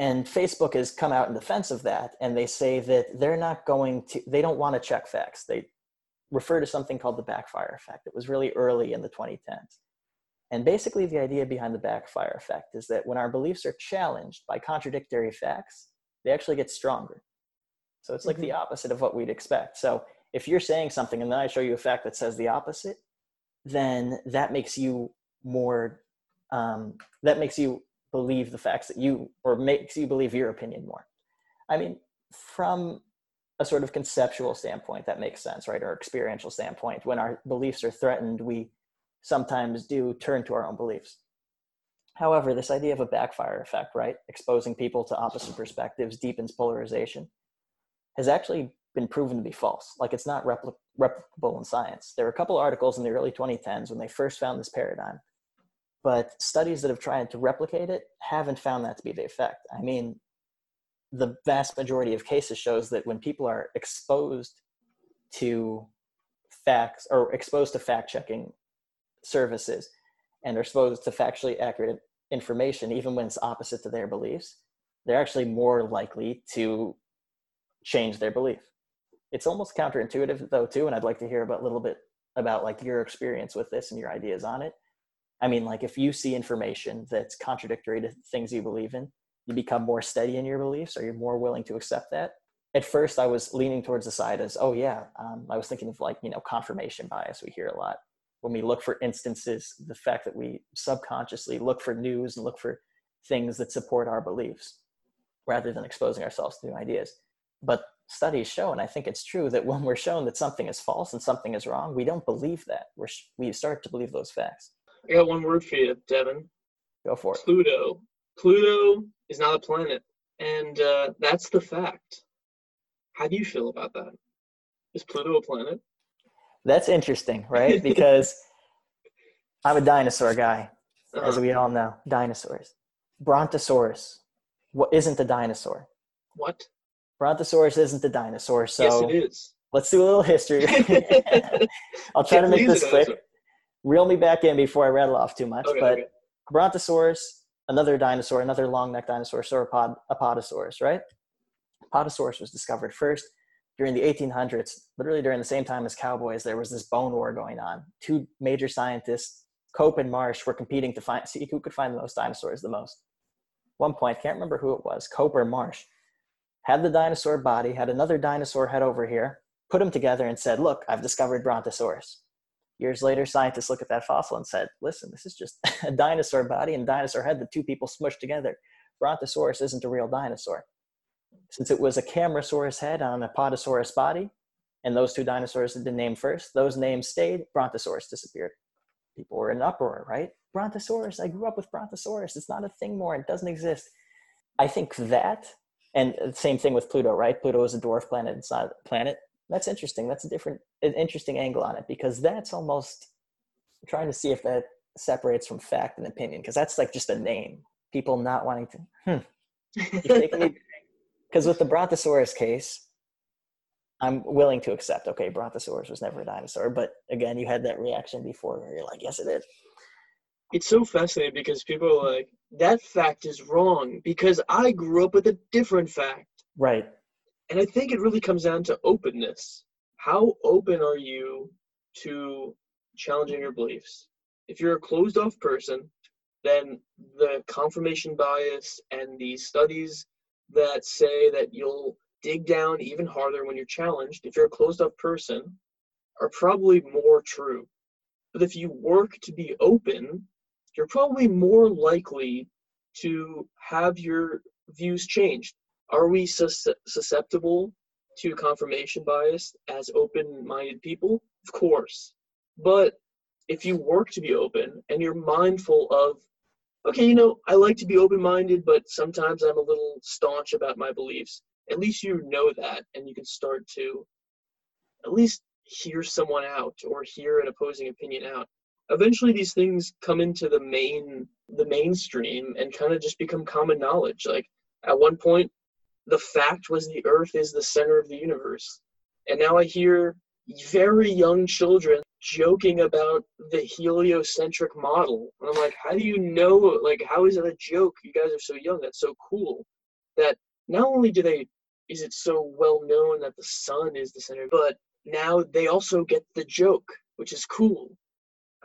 And Facebook has come out in defense of that and they say that they're not going to they don't want to check facts. They refer to something called the backfire effect. It was really early in the 2010s. And basically, the idea behind the backfire effect is that when our beliefs are challenged by contradictory facts, they actually get stronger. So it's like mm-hmm. the opposite of what we'd expect. So if you're saying something and then I show you a fact that says the opposite, then that makes you more, um, that makes you believe the facts that you, or makes you believe your opinion more. I mean, from a sort of conceptual standpoint, that makes sense, right? Or experiential standpoint, when our beliefs are threatened, we sometimes do turn to our own beliefs. However, this idea of a backfire effect, right, exposing people to opposite perspectives deepens polarization, has actually been proven to be false. Like it's not repli- replicable in science. There were a couple articles in the early 2010s when they first found this paradigm, but studies that have tried to replicate it haven't found that to be the effect. I mean, the vast majority of cases shows that when people are exposed to facts or exposed to fact checking services and are exposed to factually accurate information, even when it's opposite to their beliefs, they're actually more likely to change their belief. It's almost counterintuitive though too, and I'd like to hear about a little bit about like your experience with this and your ideas on it. I mean, like if you see information that's contradictory to things you believe in, you become more steady in your beliefs, or you're more willing to accept that. At first, I was leaning towards the side as, oh yeah, um, I was thinking of like you know confirmation bias we hear a lot when we look for instances, the fact that we subconsciously look for news and look for things that support our beliefs rather than exposing ourselves to new ideas. But studies show, and I think it's true, that when we're shown that something is false and something is wrong, we don't believe that. We're, we start to believe those facts. I got one word for you, Devin. Go for it. Pluto. Pluto is not a planet, and uh, that's the fact. How do you feel about that? Is Pluto a planet? That's interesting, right? Because I'm a dinosaur guy, uh-huh. as we all know. Dinosaurs. Brontosaurus what isn't a dinosaur. What? Brontosaurus isn't a dinosaur. So yes, it is. Let's do a little history. I'll try to make this quick. Reel me back in before I rattle off too much. Okay, but okay. Brontosaurus, another dinosaur, another long necked dinosaur, sauropod, Apatosaurus, right? Apatosaurus was discovered first during the 1800s, literally during the same time as cowboys, there was this bone war going on. Two major scientists, Cope and Marsh, were competing to find see who could find the most dinosaurs the most. One point, can't remember who it was, Cope or Marsh, had the dinosaur body, had another dinosaur head over here, put them together and said, Look, I've discovered Brontosaurus. Years later, scientists look at that fossil and said, Listen, this is just a dinosaur body and dinosaur head, the two people smushed together. Brontosaurus isn't a real dinosaur. Since it was a Camarasaurus head on Apatosaurus body, and those two dinosaurs had been named first, those names stayed, Brontosaurus disappeared. People were in uproar, right? Brontosaurus, I grew up with Brontosaurus. It's not a thing more, it doesn't exist. I think that, and same thing with Pluto, right? Pluto is a dwarf planet, it's not a planet. That's interesting. That's a different, an interesting angle on it because that's almost trying to see if that separates from fact and opinion because that's like just a name. People not wanting to, hmm. Because with the Brontosaurus case, I'm willing to accept, okay, Brontosaurus was never a dinosaur. But again, you had that reaction before where you're like, yes, it is. It's so fascinating because people are like, that fact is wrong because I grew up with a different fact. Right. And I think it really comes down to openness. How open are you to challenging your beliefs? If you're a closed off person, then the confirmation bias and the studies that say that you'll dig down even harder when you're challenged, if you're a closed off person, are probably more true. But if you work to be open, you're probably more likely to have your views changed. Are we sus- susceptible to confirmation bias as open minded people? Of course. But if you work to be open and you're mindful of, okay, you know, I like to be open minded, but sometimes I'm a little staunch about my beliefs, at least you know that and you can start to at least hear someone out or hear an opposing opinion out eventually these things come into the main the mainstream and kind of just become common knowledge like at one point the fact was the earth is the center of the universe. And now I hear very young children joking about the heliocentric model. And I'm like, how do you know? Like, how is it a joke? You guys are so young. That's so cool. That not only do they, is it so well known that the sun is the center, but now they also get the joke, which is cool.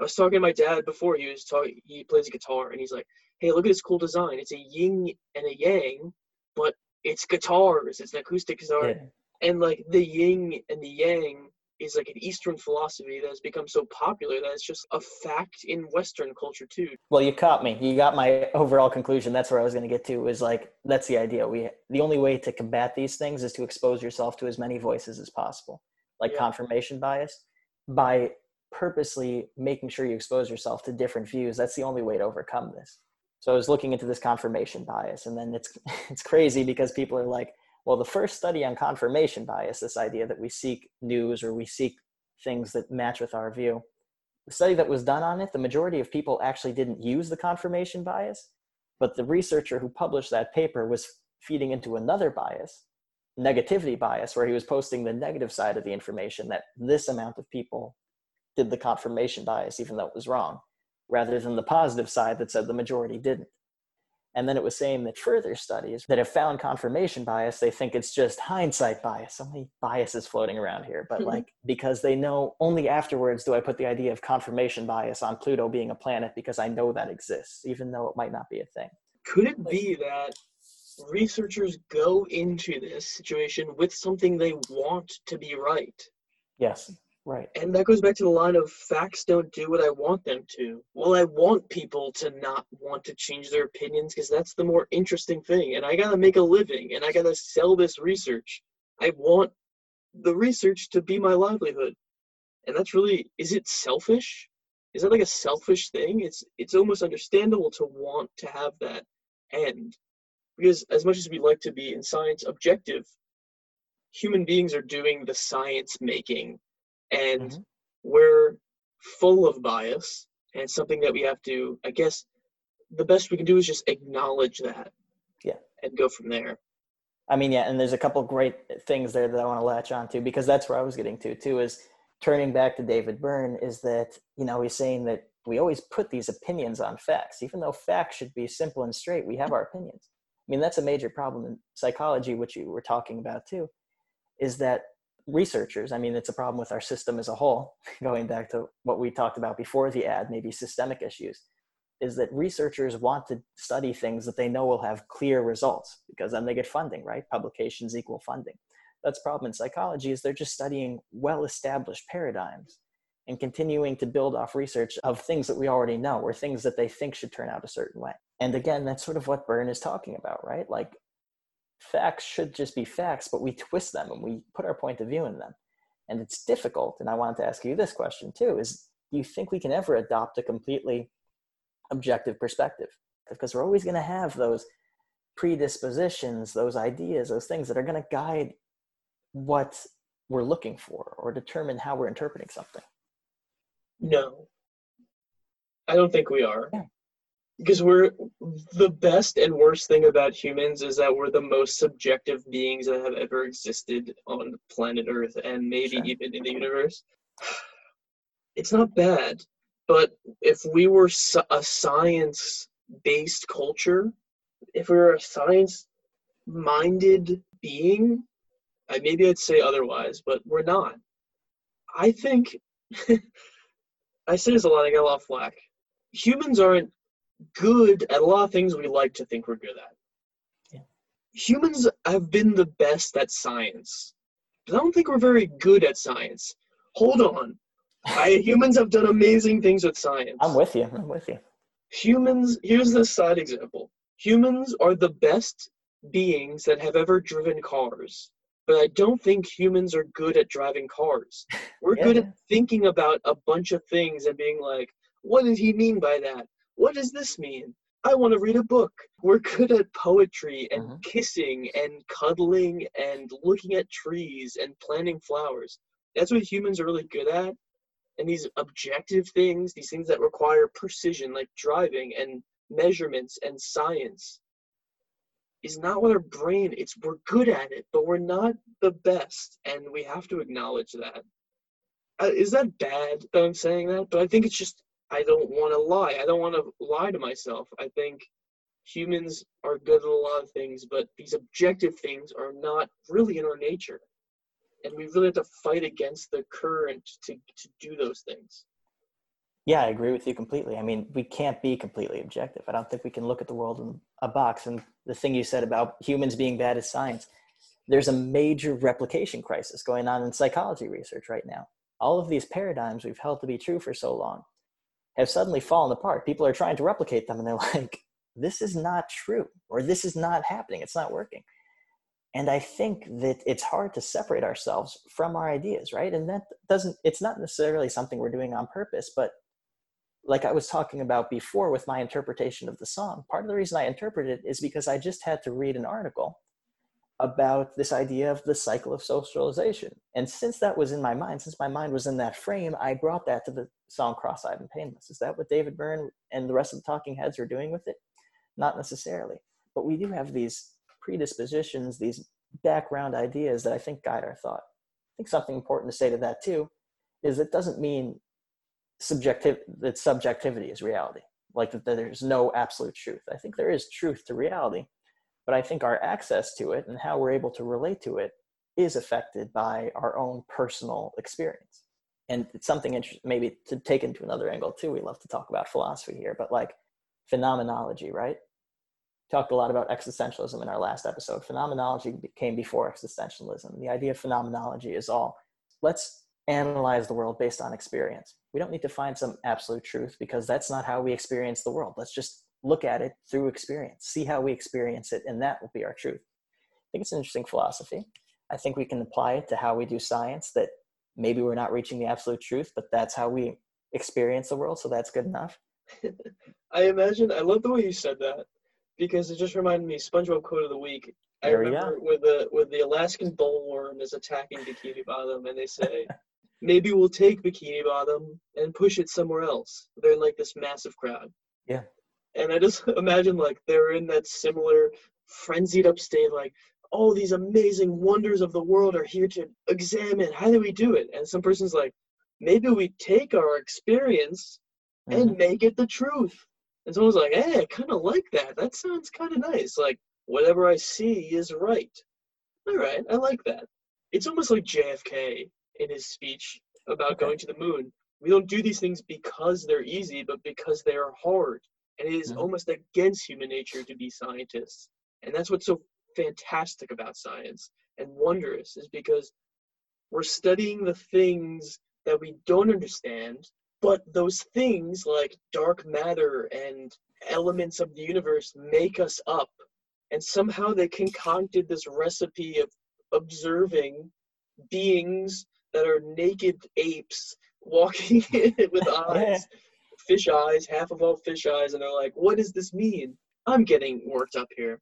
I was talking to my dad before. He was talking. He plays guitar, and he's like, "Hey, look at this cool design. It's a yin and a yang, but it's guitars, it's an acoustic guitar, yeah. and like the yin and the yang is like an Eastern philosophy that has become so popular that it's just a fact in Western culture too. Well, you caught me. You got my overall conclusion. That's where I was going to get to. Is like that's the idea. We the only way to combat these things is to expose yourself to as many voices as possible, like yeah. confirmation bias, by purposely making sure you expose yourself to different views. That's the only way to overcome this. So I was looking into this confirmation bias, and then it's it's crazy because people are like, well, the first study on confirmation bias, this idea that we seek news or we seek things that match with our view, the study that was done on it, the majority of people actually didn't use the confirmation bias, but the researcher who published that paper was feeding into another bias, negativity bias, where he was posting the negative side of the information that this amount of people did the confirmation bias, even though it was wrong rather than the positive side that said the majority didn't. And then it was saying that further studies that have found confirmation bias, they think it's just hindsight bias. So many biases floating around here, but mm-hmm. like because they know only afterwards do I put the idea of confirmation bias on Pluto being a planet because I know that exists, even though it might not be a thing. Could it be that researchers go into this situation with something they want to be right? Yes. Right. And that goes back to the line of facts don't do what I want them to. Well, I want people to not want to change their opinions because that's the more interesting thing. And I got to make a living and I got to sell this research. I want the research to be my livelihood. And that's really is it selfish? Is that like a selfish thing? It's it's almost understandable to want to have that end. Because as much as we like to be in science objective, human beings are doing the science making and mm-hmm. we're full of bias and something that we have to i guess the best we can do is just acknowledge that yeah. and go from there. I mean yeah and there's a couple great things there that i want to latch on to because that's where i was getting to too is turning back to david byrne is that you know he's saying that we always put these opinions on facts. Even though facts should be simple and straight we have our opinions. I mean that's a major problem in psychology which you were talking about too is that researchers. I mean, it's a problem with our system as a whole, going back to what we talked about before the ad, maybe systemic issues. is that researchers want to study things that they know will have clear results because then they get funding, right? Publications equal funding. That's problem in psychology is they're just studying well-established paradigms and continuing to build off research of things that we already know or things that they think should turn out a certain way. And again, that's sort of what Byrne is talking about, right? Like facts should just be facts, but we twist them and we put our point of view in them. And it's difficult. And I wanted to ask you this question too is do you think we can ever adopt a completely objective perspective? Because we're always going to have those predispositions, those ideas, those things that are going to guide what we're looking for or determine how we're interpreting something. No. I don't think we are. Yeah. Because we're the best and worst thing about humans is that we're the most subjective beings that have ever existed on planet Earth and maybe Sure. even in the universe. It's not bad, but if we were a science based culture, if we were a science minded being, I, maybe I'd say otherwise, but we're not. I think I say this a lot. I get a lot of flack. Humans aren't good at a lot of things we like to think we're good at. Yeah. Humans have been the best at science, but I don't think we're very good at science. Hold on. I, humans have done amazing things with science. I'm with you. I'm with you. Humans, here's this side example. Humans are the best beings that have ever driven cars, but I don't think humans are good at driving cars. We're Yeah, good at thinking about a bunch of things and being like, what did he mean by that? What does this mean? I want to read a book. We're good at poetry and Mhm. kissing and cuddling and looking at trees and planting flowers. That's what humans are really good at. And these objective things, these things that require precision, like driving and measurements and science, is not what our brain. It's we're good at it, but we're not the best, and we have to acknowledge that. Uh, is that bad that I'm saying that? But I think it's just I don't want to lie. I don't want to lie to myself. I think humans are good at a lot of things, but these objective things are not really in our nature. And we really have to fight against the current to, to do those things. Yeah, I agree with you completely. I mean, we can't be completely objective. I don't think we can look at the world in a box. And the thing you said about humans being bad at science, there's a major replication crisis going on in psychology research right now. All of these paradigms we've held to be true for so long have suddenly fallen apart. People are trying to replicate them and they're like, this is not true, or this is not happening, it's not working. And I think that it's hard to separate ourselves from our ideas, right? And that doesn't, it's not necessarily something we're doing on purpose, but like I was talking about before with my interpretation of the song, part of the reason I interpreted it is because I just had to read an article about this idea of the cycle of socialization. And since that was in my mind, since my mind was in that frame, I brought that to the song Cross Eyed and Painless. Is that what David Byrne and the rest of the Talking Heads are doing with it? Not necessarily. But we do have these predispositions, these background ideas that I think guide our thought. I think something important to say to that too is it doesn't mean subjective that subjectivity is reality like that there's no absolute truth i think there is truth to reality but i think our access to it and how we're able to relate to it is affected by our own personal experience and it's something interesting maybe to take into another angle too we love to talk about philosophy here but like phenomenology right talked a lot about existentialism in our last episode phenomenology came before existentialism the idea of phenomenology is all let's analyze the world based on experience. We don't need to find some absolute truth because that's not how we experience the world. Let's just look at it through experience, see how we experience it, and that will be our truth. I think it's an interesting philosophy. I think we can apply it to how we do science that maybe we're not reaching the absolute truth, but that's how we experience the world, so that's good enough. I imagine I love the way you said that because it just reminded me SpongeBob quote of the week. I There remember with the with the Alaskan bullworm is attacking Bikini Bottom, and they say, "Maybe we'll take Bikini Bottom and push it somewhere else." They're in like this massive crowd. Yeah. And I just imagine like they're in that similar frenzied up state, like, "Oh, these amazing wonders of the world are here to examine. How do we do it?" And some person's like, "Maybe we take our experience and mm-hmm. make it the truth. And someone's like, hey, I kind of like that. That sounds kind of nice. Like, whatever I see is right. All right, I like that. It's almost like JFK in his speech about Okay. going to the moon. We don't do these things because they're easy, but because they are hard. And it is Mhm. almost against human nature to be scientists. And that's what's so fantastic about science and wondrous is because we're studying the things that we don't understand, but those things like dark matter and elements of the universe make us up. And somehow they concocted this recipe of observing beings that are naked apes walking with eyes, fish eyes, half of all fish eyes, and they're like, what does this mean? I'm getting worked up here.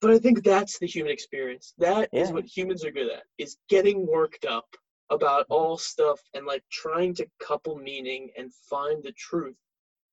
But I think that's the human experience. That is Yeah. what humans are good at, is getting worked up about mm-hmm. all stuff and like trying to couple meaning and find the truth,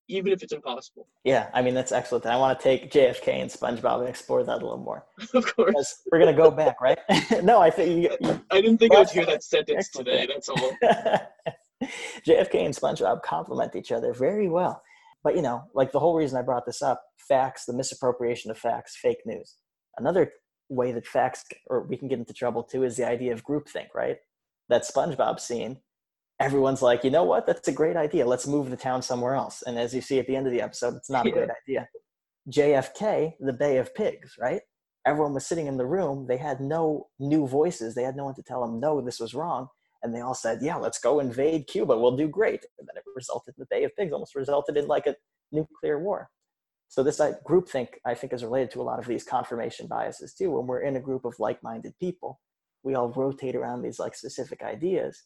even if it's impossible. Yeah, I mean that's excellent. I want to take JFK and SpongeBob and explore that a little more. of course. Because we're gonna go back, right? no, I think you, you, I didn't think I'd hear that sentence excellent. today, that's all. JFK and SpongeBob complement each other very well. But you know, like the whole reason I brought this up, facts, the misappropriation of facts, fake news. Another way that facts or we can get into trouble too is the idea of groupthink, right? That SpongeBob scene, everyone's like, you know what, that's a great idea. Let's move the town somewhere else. And as you see at the end of the episode, it's not a great idea. JFK, the Bay of Pigs, right? Everyone was sitting in the room. They had no new voices. They had no one to tell them, no, this was wrong and they all said, "Yeah, let's go invade Cuba. We'll do great." And then it resulted in the Bay of Pigs, almost resulted in like a nuclear war. So this like, groupthink, I think, is related to a lot of these confirmation biases too. When we're in a group of like-minded people, we all rotate around these like specific ideas,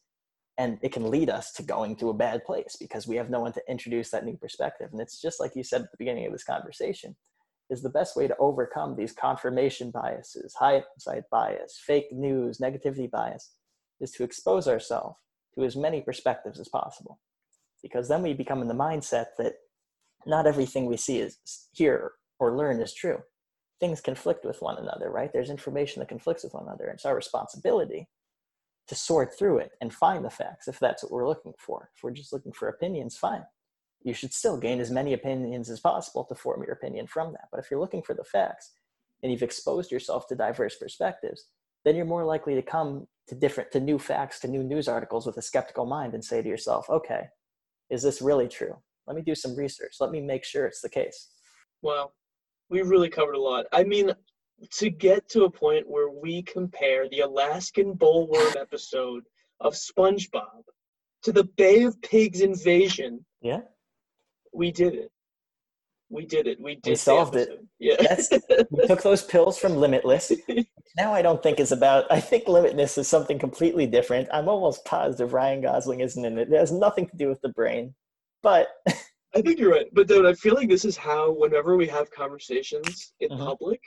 and it can lead us to going to a bad place because we have no one to introduce that new perspective. And it's just like you said at the beginning of this conversation, is the best way to overcome these confirmation biases, hindsight bias, fake news, negativity bias is to expose ourselves to as many perspectives as possible. Because then we become in the mindset that not everything we see is hear or learn is true. Things conflict with one another, right? There's information that conflicts with one another. and It's our responsibility to sort through it and find the facts if that's what we're looking for. If we're just looking for opinions, fine. You should still gain as many opinions as possible to form your opinion from that. But if you're looking for the facts and you've exposed yourself to diverse perspectives, then you're more likely to come to different to new facts to new news articles with a skeptical mind and say to yourself okay is this really true let me do some research let me make sure it's the case well we really covered a lot. I mean, to get to a point where we compare the Alaskan bullworm episode of SpongeBob to the Bay of Pigs invasion, yeah we did it. We did it. We did. the solved it. Yeah. That's- we took those pills from limitless now i don't think it's about i think limitless is something completely different i'm almost positive ryan gosling isn't in it it has nothing to do with the brain but I think you're right. But dude, I feel like this is how whenever we have conversations in Mhm. public,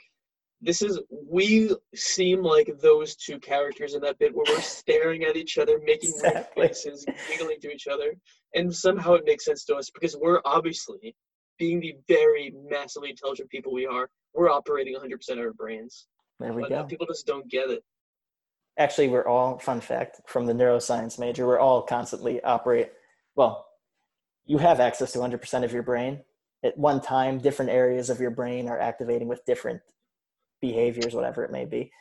this is we seem like those two characters in that bit where we're staring at each other, making weird Exactly. faces, giggling to each other, and somehow it makes sense to us because we're obviously being the very massively intelligent people we are. We're operating 100% of our brains, there we but go people just don't get it. actually we're all fun fact from the neuroscience major we're all constantly operate well you have access to 100% of your brain at one time different areas of your brain are activating with different behaviors whatever it may be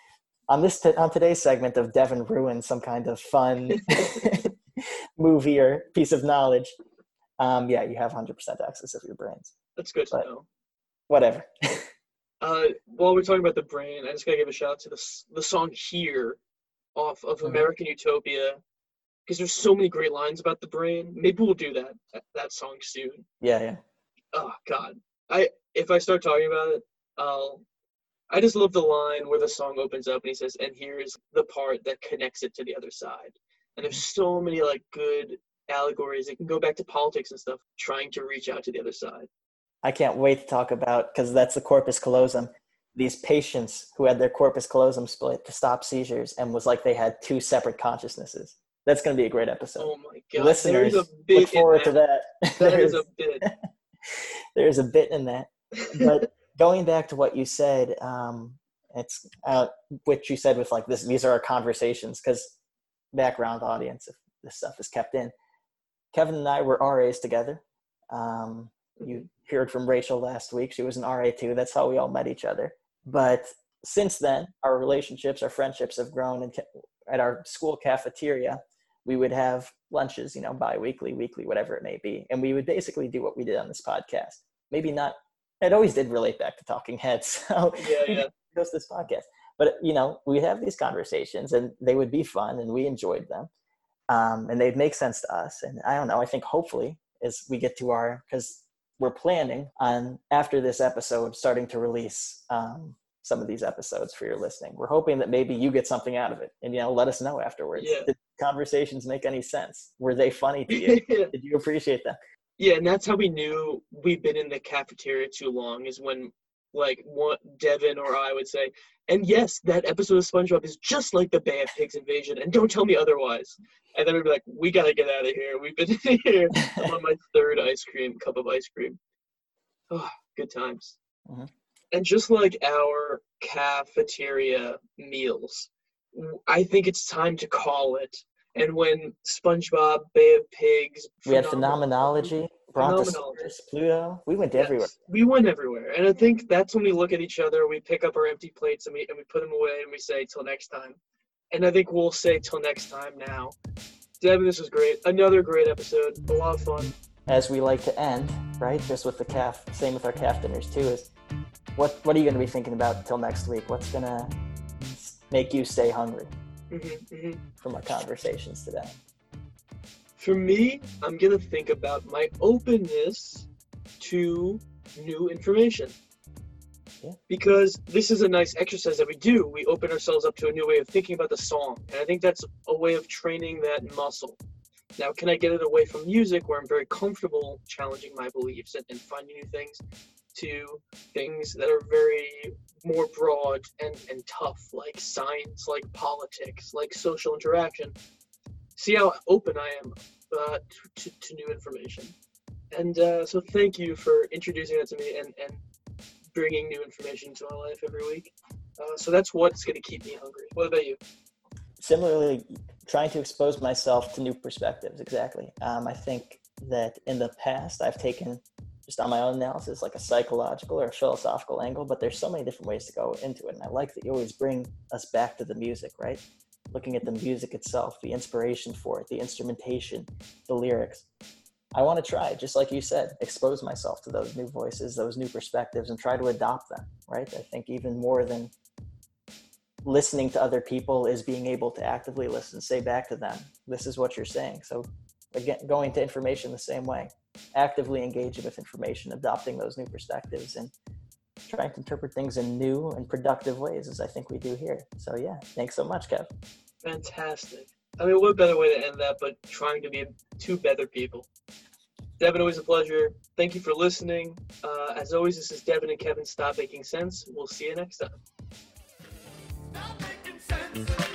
on this t- on today's segment of devin ruin some kind of fun movie or piece of knowledge um, yeah you have 100% access of your brains That's good to But- know. whatever Uh, while we're talking about the brain, I just gotta give a shout out to the the song "Here" off of Mhm. American Utopia, because there's so many great lines about the brain. Maybe we'll do that that, that song soon. yeah yeah Oh God, I if I start talking about it, I'll. I just love the line where the song opens up and he says, "And here's the part that connects it to the other side." And there's so many like good allegories. It can go back to politics and stuff, trying to reach out to the other side. I can't wait to talk about because that's the corpus callosum. These patients who had their corpus callosum split to stop seizures and was like they had two separate consciousnesses. That's going to be a great episode. Oh my God, Listeners, there's a bit Look forward to that. That is a bit. there's a bit in that. But going back to what you said, um, it's uh, what you said with like this. These are our conversations because background audience, if this stuff is kept in. Kevin and I were RAs together. Um, you heard from Rachel last week. She was an RA too. That's how we all met each other. But since then, our relationships, our friendships have grown. And at our school cafeteria, we would have lunches, you know, bi-weekly, weekly, whatever it may be, and we would basically do what we did on this podcast. maybe not. It always did relate back to Talking Heads. So Yeah, yeah. host this podcast. But you know, we have these conversations, and they would be fun, and we enjoyed them, um, and they'd make sense to us. And I don't know. I think hopefully, as we get to our, because we're planning on after this episode starting to release um, some of these episodes for your listening. We're hoping that maybe you get something out of it, and you know, let us know afterwards. Yeah. Did conversations make any sense? Were they funny to you? Did you appreciate them? Yeah, and that's how we knew we've been in the cafeteria too long is when like one Devin or I would say, and yes, that episode of SpongeBob is just like the Bay of Pigs invasion, and don't tell me otherwise. And then we'd be like, we gotta get out of here. We've been here. I'm on my third ice cream cup of ice cream. Oh, good times. Mhm. And just like our cafeteria meals, I think it's time to call it. And when SpongeBob, Bay of Pigs, We had phenomenology, Brontosaurus, Pluto. We went Yes, everywhere. We went everywhere, and I think that's when we look at each other. We pick up our empty plates and we and we put them away, and we say, "Till next time." And I think we'll say, "Till next time." Now, Devin, this was great. Another great episode. A lot of fun. As we like to end, right? Just with the calf, same with our calf dinners too. Is what what are you going to be thinking about till next week? What's going to make you stay hungry hmm hmm from our conversations today? For me, I'm gonna think about my openness to new information. Yeah. Because this is a nice exercise that we do. We open ourselves up to a new way of thinking about the song. And I think that's a way of training that muscle. Now, can I get it away from music where I'm very comfortable challenging my beliefs and, and finding new things to things that are very more broad and, and tough, like science, like politics, like social interaction? See how open I am uh, to, to, new information. And uh, so thank you for introducing that to me and, and bringing new information to my life every week. Uh, so that's what's going to keep me hungry. What about you? Similarly, trying to expose myself to new perspectives. Exactly. Um, I think that in the past I've taken just on my own analysis like a psychological or a philosophical angle, but there's so many different ways to go into it. And I like that you always bring us back to the music, right? Looking at the music itself, the inspiration for it, the instrumentation, the lyrics. I want to try, just like you said, expose myself to those new voices, those new perspectives, and try to adopt them, right? I think even more than listening to other people is being able to actively listen, say back to them, this is what you're saying. So, again, going to information the same way, actively engaging with information, adopting those new perspectives, and trying to interpret things in new and productive ways, as I think we do here. So, yeah, thanks so much, Kev. Fantastic. I mean, what better way to end that but trying to be two better people? Devin, always a pleasure. Thank you for listening. Uh, as always, this is Devin and Kevin. Stop making sense. We'll see you next time. Stop making sense.